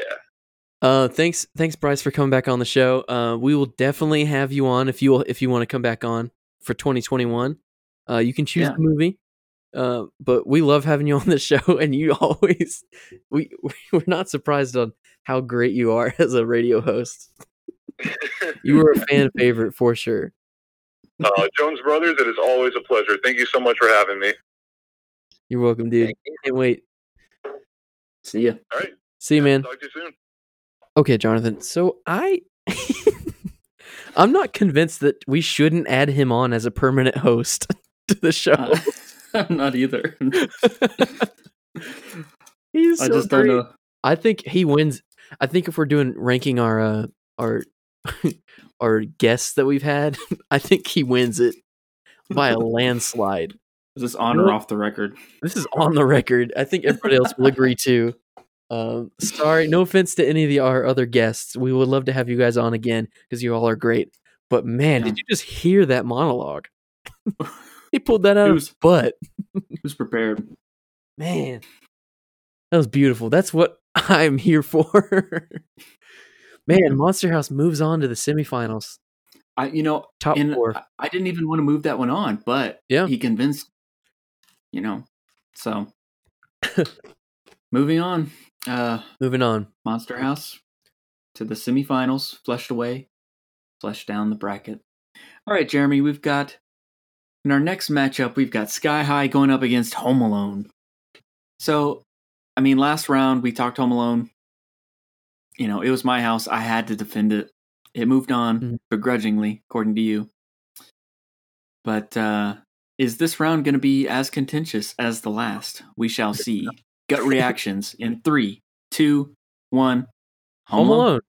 Uh, thanks, thanks, Bryce, for coming back on the show. Uh, we will definitely have you on if you if you want to come back on for 2021. Uh, you can choose Yeah. the movie. Uh, but we love having you on the show, and you always we we're not surprised on how great you are as a radio host. You were a fan favorite for sure. Uh, Jones Brothers, it is always a pleasure. Thank you so much for having me. You're welcome, dude. Can't wait. See ya. All right. See you, man. Talk to you soon. Okay, Jonathan. So I I'm not convinced that we shouldn't add him on as a permanent host to the show. Uh, I'm not either. He's I so just don't great. know. I think he wins. I think if we're doing ranking our uh, our our guests that we've had, I think he wins it by a landslide. Is this on or off the record? This is on the record. I think everybody else will agree too. Um, sorry, no offense to any of the, our other guests. We would love to have you guys on again because you all are great. But man, did you just hear that monologue? he pulled that out It of his butt. Who's prepared? Man, that was beautiful. That's what I'm here for. Man, Monster House moves on to the semifinals. I, you know, Top and four. I, didn't even want to move that one on, but Yeah. he convinced. You know, so moving on. Uh, Moving on. Monster House to the semifinals, flushed away, flushed down the bracket. All right, Jeremy, we've got in our next matchup, we've got Sky High going up against Home Alone. So, I mean, last round we talked Home Alone. You know, it was my house. I had to defend it. It moved on Mhm. begrudgingly, according to you. But uh, is this round going to be as contentious as the last? We shall see. Gut reactions in three, two, one. Home Alone.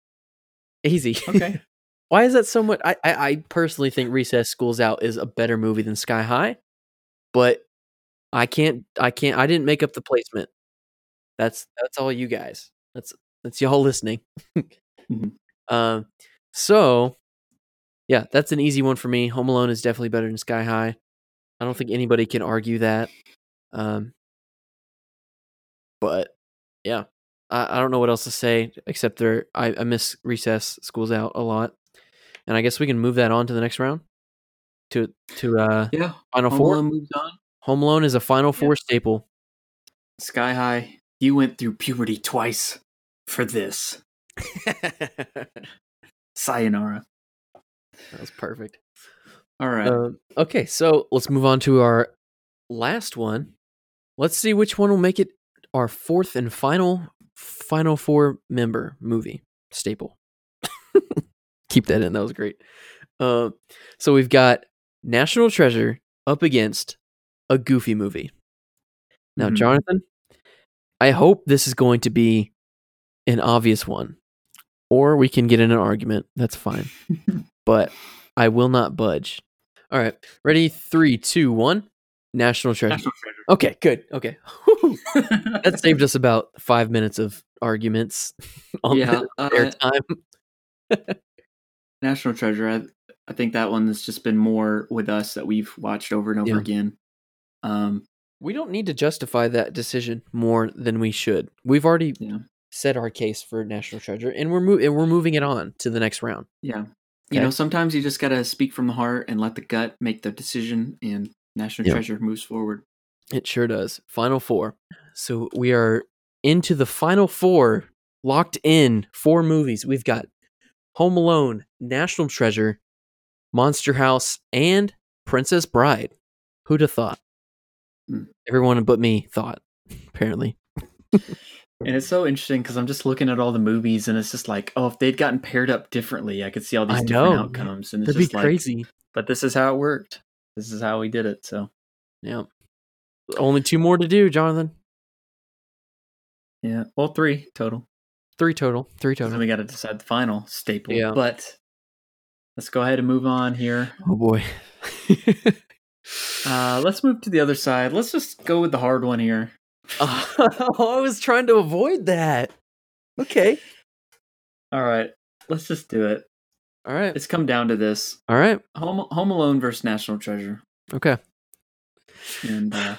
Easy. Okay. Why is that so much? I, I, I personally think Recess Schools Out is a better movie than Sky High, but I can't. I can't. I didn't make up the placement. That's that's all you guys. That's that's y'all listening. Mhm. Um. So, yeah, that's an easy one for me. Home Alone is definitely better than Sky High. I don't think anybody can argue that. Um. But yeah, I, I don't know what else to say except there. I, I miss Recess Schools Out a lot, and I guess we can move that on to the next round. To to uh Yeah. final Home four. Alone moves on. Home Alone is a final four staple. Sky High, you went through puberty twice for this. Sayonara. That was perfect. All right. Um, okay, so let's move on to our last one. Let's see which one will make it our fourth and final final four member movie staple. Keep that in. That was great. Uh, so we've got National Treasure up against a Goofy movie. Now, Mhm. Jonathan, I hope this is going to be an obvious one, or we can get in an argument. That's fine. but I will not budge. All right, ready? Three, two, one. National Treasure. National Treasure. Okay, good. Okay, that saved us about five minutes of arguments on yeah. the Uh, time. National Treasure. I, I think that one has just been more with us that we've watched over and over Yeah. again. Um, We don't need to justify that decision more than we should. We've already Yeah. Said our case for National Treasure, and we're mo- and we're moving it on to the next round. yeah. You know, sometimes you just gotta speak from the heart and let the gut make the decision, and National Yeah. Treasure moves forward. It sure does. Final four. So we are into the final four, locked in four movies. We've got Home Alone, National Treasure, Monster House, and Princess Bride. Who'd have thought? Hmm. Everyone but me thought, apparently. And it's so interesting because I'm just looking at all the movies, and it's just like, oh, if they'd gotten paired up differently, I could see all these I different know. outcomes. And it's That'd be just like, crazy. but this is how it worked. This is how we did it. So Yeah. Only two more to do, Jonathan. yeah, well, three total. Three total. Three total. then we got to decide the final staple. Yeah. But let's go ahead and move on here. Oh boy. Uh, let's move to the other side. Let's just go with the hard one here. oh, I was trying to avoid that. Okay. All right, let's just do it. All right. It's come down to this: All right. Home Home Alone versus National Treasure, Okay. and uh,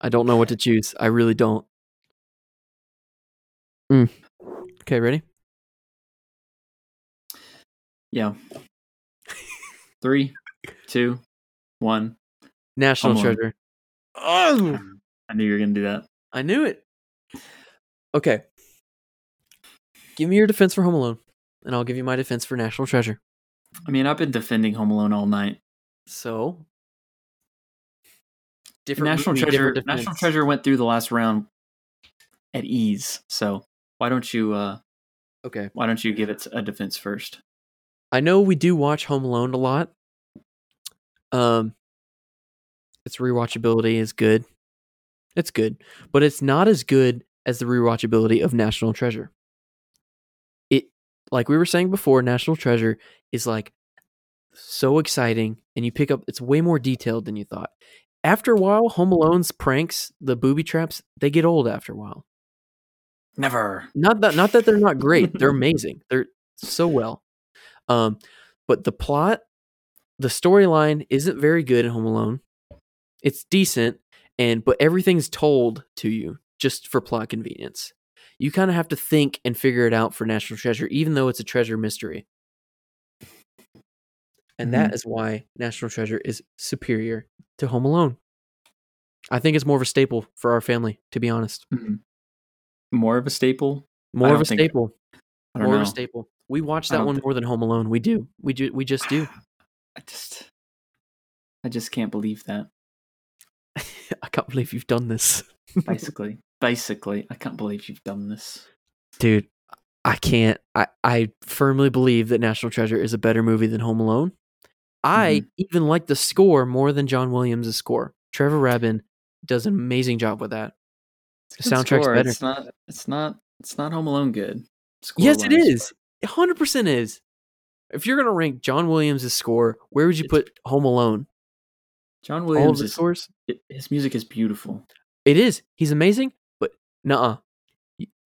I don't know what to choose. I really don't. Mm. Okay, ready? yeah. Three, two, one. National Home Alone. Treasure. Oh, I knew you were gonna do that. I knew it. Okay. Give me your defense for Home Alone, and I'll give you my defense for National Treasure. I mean, I've been defending Home Alone all night. So, different National movie, Treasure. different National. Treasure went through the last round at ease. So why don't you? uh Okay. Why don't you give it a defense first? I know we do watch Home Alone a lot. Um, its rewatchability is good. It's good, but it's not as good as the rewatchability of National Treasure. It, like we were saying before, National Treasure is like so exciting, and you pick up. It's way more detailed than you thought. After a while, Home Alone's pranks, the booby traps, they get old after a while. Never. Not that not that they're not great. They're amazing. They're so well. Um, but the plot, the storyline isn't very good in Home Alone. It's decent, and but everything's told to you just for plot convenience. You kind of have to think and figure it out for National Treasure, even though it's a treasure mystery. And that is why National Treasure is superior to Home Alone. I think it's more of a staple for our family, to be honest. Mhm. More of a staple. More of a think- staple. I don't more know. of a staple. We watch that one thi- more than Home Alone. We do. We do. We just do. I just, I just can't believe that. I can't believe you've done this, Basically, basically, I can't believe you've done this. dude. I can't. I I firmly believe that National Treasure is a better movie than Home Alone. I Mm-hmm. even like the score more than John Williams' score. Trevor Rabin does an amazing job with that. The soundtrack's score. better. It's not. It's not. It's not Home Alone good. Yes, it is. Hundred percent is. If you're gonna rank John Williams' score, where would you It's- put Home Alone? John Williams is. scores. his music is beautiful. It is. He's amazing, but nuh-uh.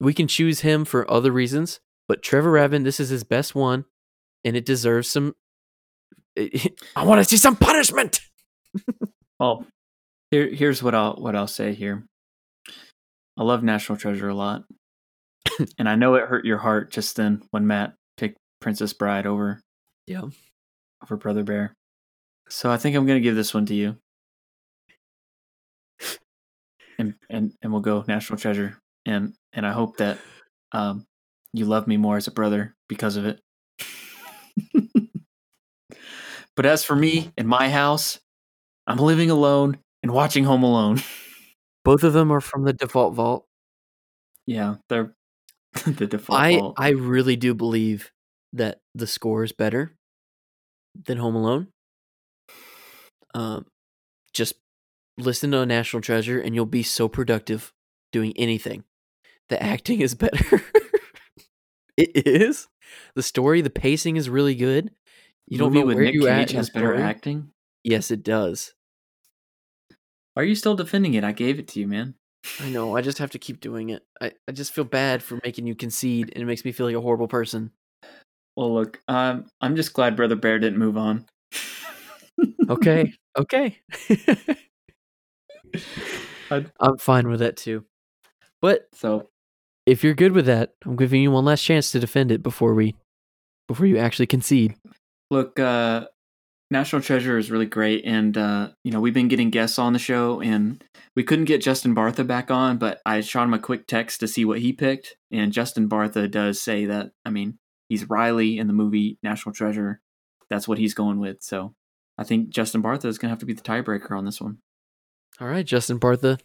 We can choose him for other reasons, but Trevor Rabin, this is his best one, and it deserves some. Eh, I want to see some punishment. Well, here, here's what I'll what I'll say here. I love National Treasure a lot, and I know it hurt your heart just then when Matt picked Princess Bride over Yeah. over Brother Bear. So I think I'm gonna give this one to you, and and and we'll go National Treasure, and and I hope that um you love me more as a brother because of it. but as for me in my house, I'm living alone and watching Home Alone. Both of them are from the default vault. yeah, they're the default. I vault. I really do believe that the score is better than Home Alone. Um, just listen to a National Treasure, and you'll be so productive doing anything. The acting is better. it is. The story, the pacing is really good. You don't know where Nick you Cage has better story. acting. Yes, it does. Why are you still defending it? I gave it to you, man. I know. I just have to keep doing it. I, I just feel bad for making you concede, and it makes me feel like a horrible person. Well, look, um, I'm just glad Brother Bear didn't move on. Okay. okay. I'm fine with that too. But So if you're good with that, I'm giving you one last chance to defend it before we before you actually concede. Look, uh, National Treasure is really great, and uh, you know we've been getting guests on the show, and we couldn't get Justin Bartha back on, but I shot him a quick text to see what he picked, and Justin Bartha does say that. I mean, he's Riley in the movie National Treasure. That's what he's going with. So I think Justin Bartha is going to have to be the tiebreaker on this one. All right, Justin Bartha.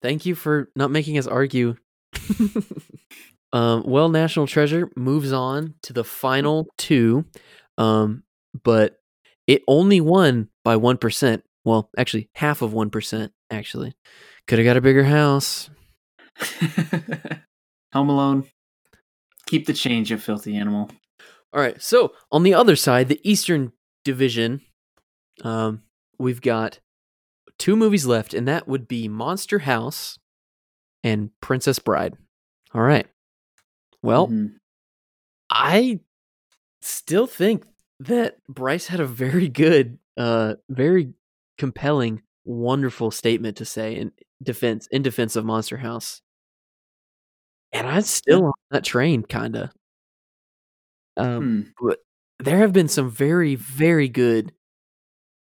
Thank you for not making us argue. um, well, National Treasure moves on to the final two, um, but it only won by 1%. Well, actually, half of 1%, actually. Could have got a bigger house. Home Alone. Keep the change, you filthy animal. All right. So on the other side, the Eastern Division, um, we've got two movies left, and that would be Monster House and Princess Bride. All right. Well, Mhm. I still think that Bryce had a very good, uh, very compelling, wonderful statement to say in defense in defense of Monster House. And I'm still on that train, kinda. Um, Hmm. there have been some very, very good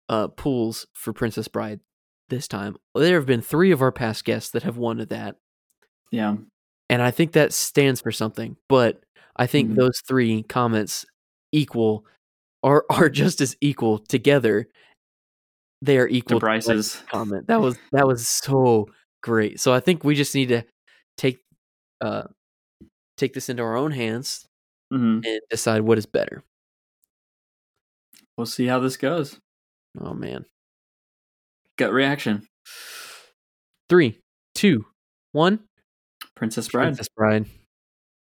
uh pools for Princess Bride this time. There have been three of our past guests that have wanted that, Yeah. and I think that stands for something. But I think Mhm. those three comments equal are are just as equal together. They are equal to Bryce's. comment. That was that was so great. So I think we just need to take uh take this into our own hands hmm and decide what is better. We'll see how this goes. Oh man. Gut reaction. Three, two, one. Princess Bride. Princess Bride.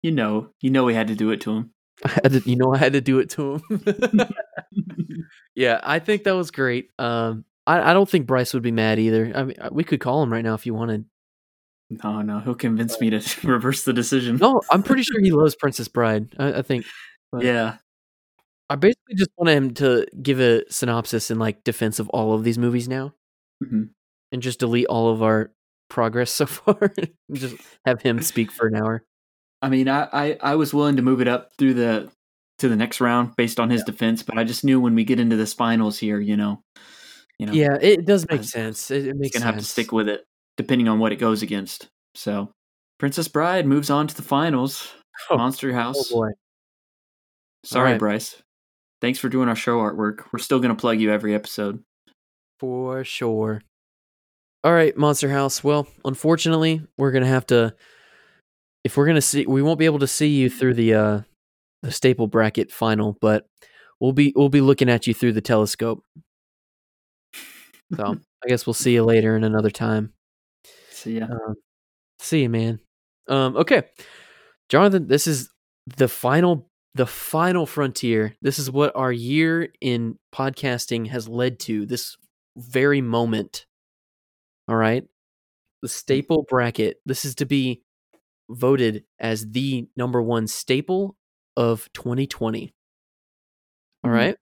You know, you know we had to do it to him. I had to, you know, I had to do it to him. yeah, I think that was great. Um, I, I don't think Bryce would be mad either. I mean, we could call him right now if you wanted. No, no, he'll convince me to reverse the decision. No, I'm pretty sure he loves Princess Bride. I, I think but- Yeah. I basically just want him to give a synopsis in like defense of all of these movies now, Mhm. and just delete all of our progress so far. and just have him speak for an hour. I mean, I, I, I was willing to move it up through the to the next round based on his defense, but I just knew when we get into this finals here, you know, you know, Yeah, it does make I- sense. It, it makes gonna sense. have to stick with it depending on what it goes against. So, Princess Bride moves on to the finals. Oh, Monster House. Oh boy. Sorry, right. Bryce. Thanks for doing our show artwork. We're still gonna plug you every episode. For sure. All right, Monster House. Well, unfortunately, we're gonna have to. If we're gonna see, we won't be able to see you through the uh the staple bracket final, but we'll be we'll be looking at you through the telescope. So I guess we'll see you later in another time. See ya. Um, see you, man. Um, okay, Jonathan. This is the final, the final frontier. This is what our year in podcasting has led to. This very moment. All right, the staple bracket. This is to be voted as the number one staple of 2020. All Mhm. right,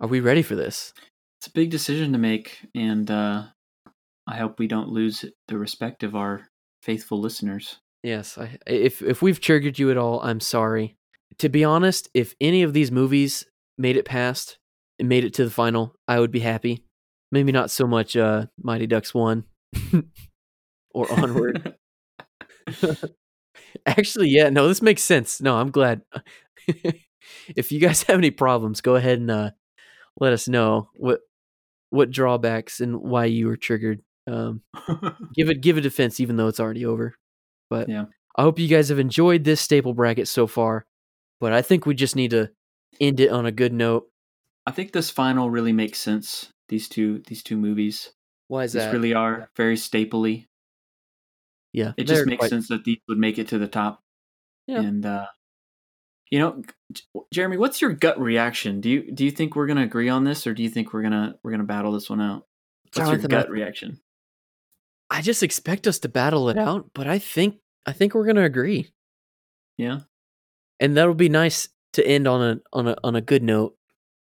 are we ready for this? it's a big decision to make, and uh, I hope we don't lose the respect of our faithful listeners. Yes, I, if if we've triggered you at all, I'm sorry. To be honest, if any of these movies made it past and made it to the final, I would be happy. Maybe not so much uh Mighty Ducks 1 or Onward. Actually, yeah, no, this makes sense. No, I'm glad. if you guys have any problems, go ahead and uh let us know what what drawbacks and why you were triggered. Um give it give a defense even though it's already over. But Yeah. I hope you guys have enjoyed this staple bracket so far. But I think we just need to end it on a good note. I think this final really makes sense. These two, these two movies, Why is these that? really are very stapley. yeah, It just makes quite- sense that these would make it to the top. Yeah. And uh, you know, Jeremy, what's your gut reaction? Do you do you think we're gonna agree on this, or do you think we're gonna we're gonna battle this one out? What's Jonathan, your gut reaction? I just expect us to battle it out, but I think I think we're gonna agree, Yeah, and that'll be nice to end on a on a on a good note,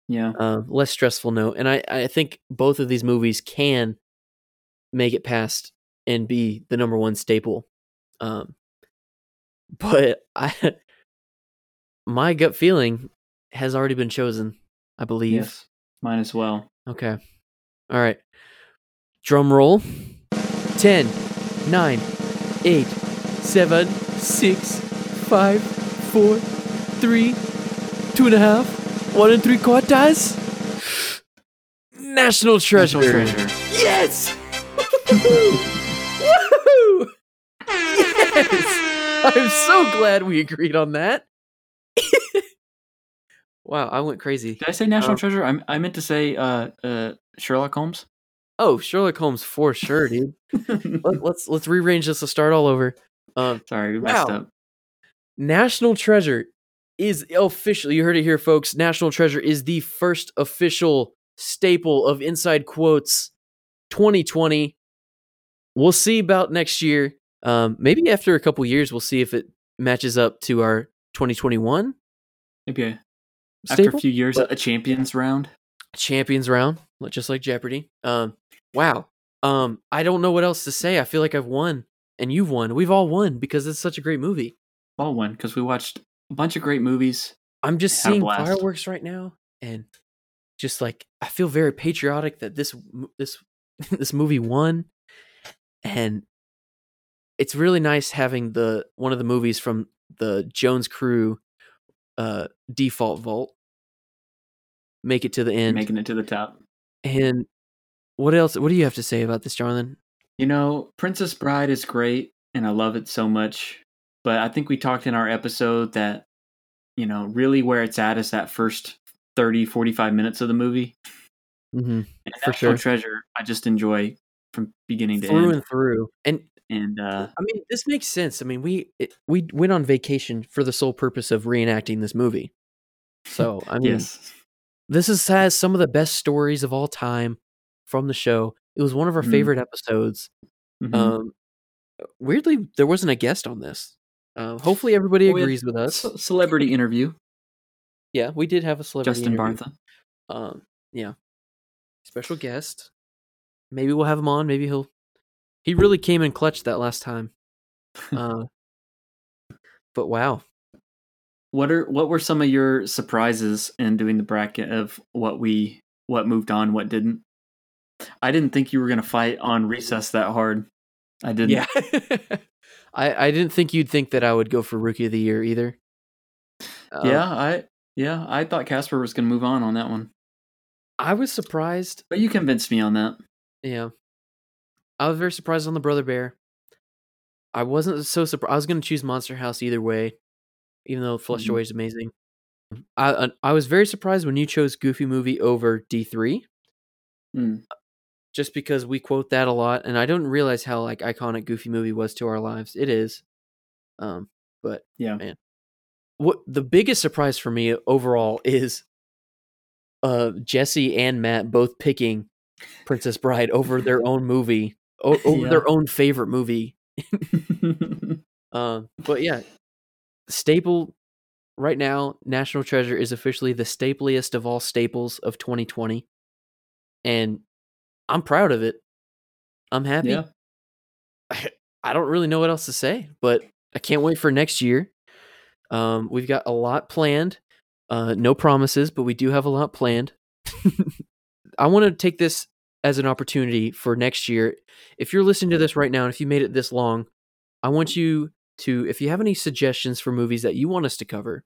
yeah. uh, less stressful note. And I I think both of these movies can make it past and be the number one staple. Um, but I my gut feeling has already been chosen. I believe. Yes, mine as well. Okay. All right. Drum roll. 10, 9, 8, 7, 6, 5, 4, 3, 2.5, 1 and 3 quarters. National treasure. National treasure. Yes! Woohoo! Yes! I'm so glad we agreed on that. wow, I went crazy. Did I say national Um, treasure? I I meant to say uh uh Sherlock Holmes. Oh, Sherlock Holmes for sure, dude. Let, let's let's rearrange this. Let's start all over. Um, Sorry, we messed up. National Treasure is official. You heard it here, folks. National Treasure is the first official staple of Inside Quotes 2020. We'll see about next year. Um, maybe after a couple years, we'll see if it matches up to our 2021. Maybe After a few years, but- a champions round. champions round, just like Jeopardy. Um, wow. Um, I don't know what else to say. I feel like I've won, and you've won. We've all won because it's such a great movie. Well, one because we watched a bunch of great movies. I'm just seeing fireworks right now, and just like I feel very patriotic that this this this movie won, and it's really nice having the one of the movies from the Jones Crew uh default vault make it to the end. making it to the top. and what else? What do you have to say about this, Jonathan? You know, Princess Bride is great and I love it so much. But I think we talked in our episode that, you know, really where it's at is that first 30, 45 minutes of the movie. Mm-hmm. And For sure. Treasure, I just enjoy from beginning to Through end. and through, and And uh, I mean, this makes sense. I mean, we it, we went on vacation for the sole purpose of reenacting this movie. So I mean, yes, this is has some of the best stories of all time from the show. It was one of our Mhm. favorite episodes. Mhm. Um, weirdly, there wasn't a guest on this. Uh, hopefully, everybody Well, agrees with us. Ce- celebrity interview, Yeah, we did have a celebrity Justin interview. Bartha. Um, yeah, special guest. Maybe we'll have him on. Maybe he'll. He really came in clutch that last time. Uh, but wow, What are what were some of your surprises in doing the bracket of what we what moved on, what didn't? I didn't think you were gonna fight on recess that hard. I didn't. yeah. I I didn't think you'd think that I would go for rookie of the year either. Um, yeah, I yeah, I thought Casper was gonna move on on that one, I was surprised. but you convinced me on that. Yeah, I was very surprised on the Brother Bear. I wasn't so surprised. I was going to choose Monster House either way, even though Flush Mhm. Joy is amazing. I I- I was very surprised when you chose Goofy Movie over D three. Mm. Just because we quote that a lot and i don't realize how like iconic goofy movie was to our lives it is um but Yeah. man what the biggest surprise for me overall is uh jesse and matt both picking princess bride over their own movie o- over Yeah. their own favorite movie um but yeah staple right now national treasure is officially the stapliest of all staples of 2020 and i'm proud of it i'm happy yeah. I don't really know what else to say, but I can't wait for next year. Um, we've got a lot planned. Uh, no promises, but we do have a lot planned. I want to take this as an opportunity for next year. If you're listening to this right now, and if you made it this long, I want you to, if you have any suggestions for movies that you want us to cover,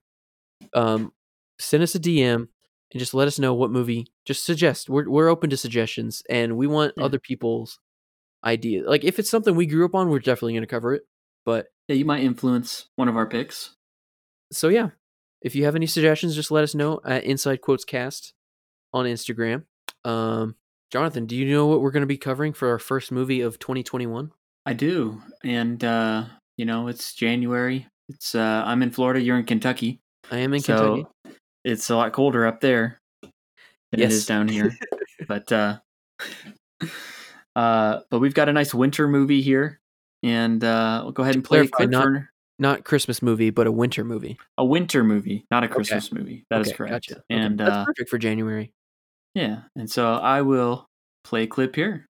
um, send us a DM and just let us know what movie. Just suggest. We're we're open to suggestions, and we want Yeah. other people's ideas. Like if it's something we grew up on, we're definitely going to cover it. But Yeah, you might influence one of our picks. so yeah, if you have any suggestions, just let us know at Inside Quotes Cast on Instagram. Um, Jonathan, do you know what we're going to be covering for our first movie of 2021? I do. And uh, you know, it's January. It's uh I'm in Florida, you're in Kentucky. I am in so Kentucky. It's a lot colder up there than it Yes. is down here. but uh uh but we've got a nice winter movie here. And uh we'll go ahead and play clarify, not- for Not Christmas movie, but a winter movie. a winter movie, not a Okay. Christmas movie. That is Okay, correct. Gotcha. Okay, And that's uh perfect for January. yeah, and so I will play a clip here.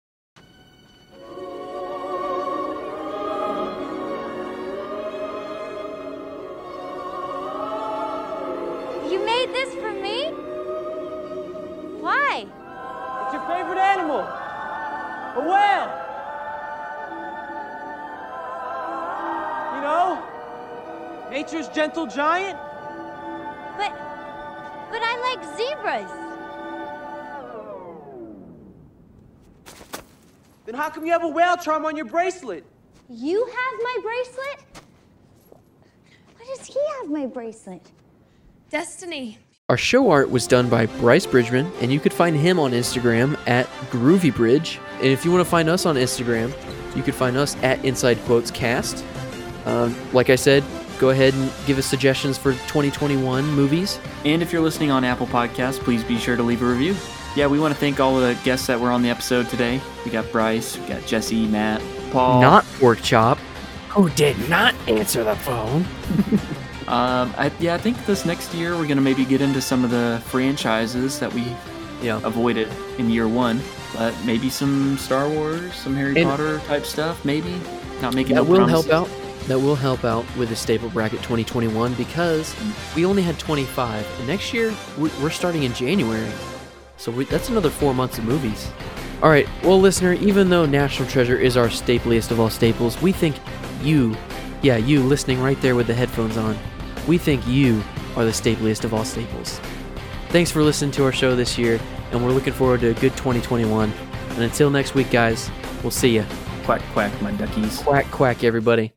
Nature's gentle giant. But but I like zebras. Then how come you have a whale charm on your bracelet? You have my bracelet? Why does he have my bracelet? Destiny. Our show art was done by Bryce Bridgman, and you could find him on Instagram at GroovyBridge. And if you want to find us on Instagram, you could find us at Inside Quotes Cast. Um, like I said, go ahead and give us suggestions for 2021 movies. And if you're listening on Apple Podcasts, please be sure to leave a review. Yeah, we want to thank all the guests that were on the episode today. We got Bryce, we got Jesse, Matt, Paul. Not Pork Chop, who did not answer the phone. Um, I, yeah, I think this next year we're gonna maybe get into some of the franchises that we Yeah. avoided in year one, but maybe some Star Wars, some Harry And- Potter type stuff. Maybe not making That no will promises. help out. That will help out with the staple bracket 2021 because we only had 25, and next year we- we're starting in January, so we, that's another four months of movies. All right, well, listener, even though National Treasure is our stapliest of all staples, we think you, yeah, you listening right there with the headphones on, we think you are the stapliest of all staples. Thanks for listening to our show this year, and we're looking forward to a good 2021. And until next week, guys, we'll see ya. Quack quack, my duckies. Quack, quack, everybody.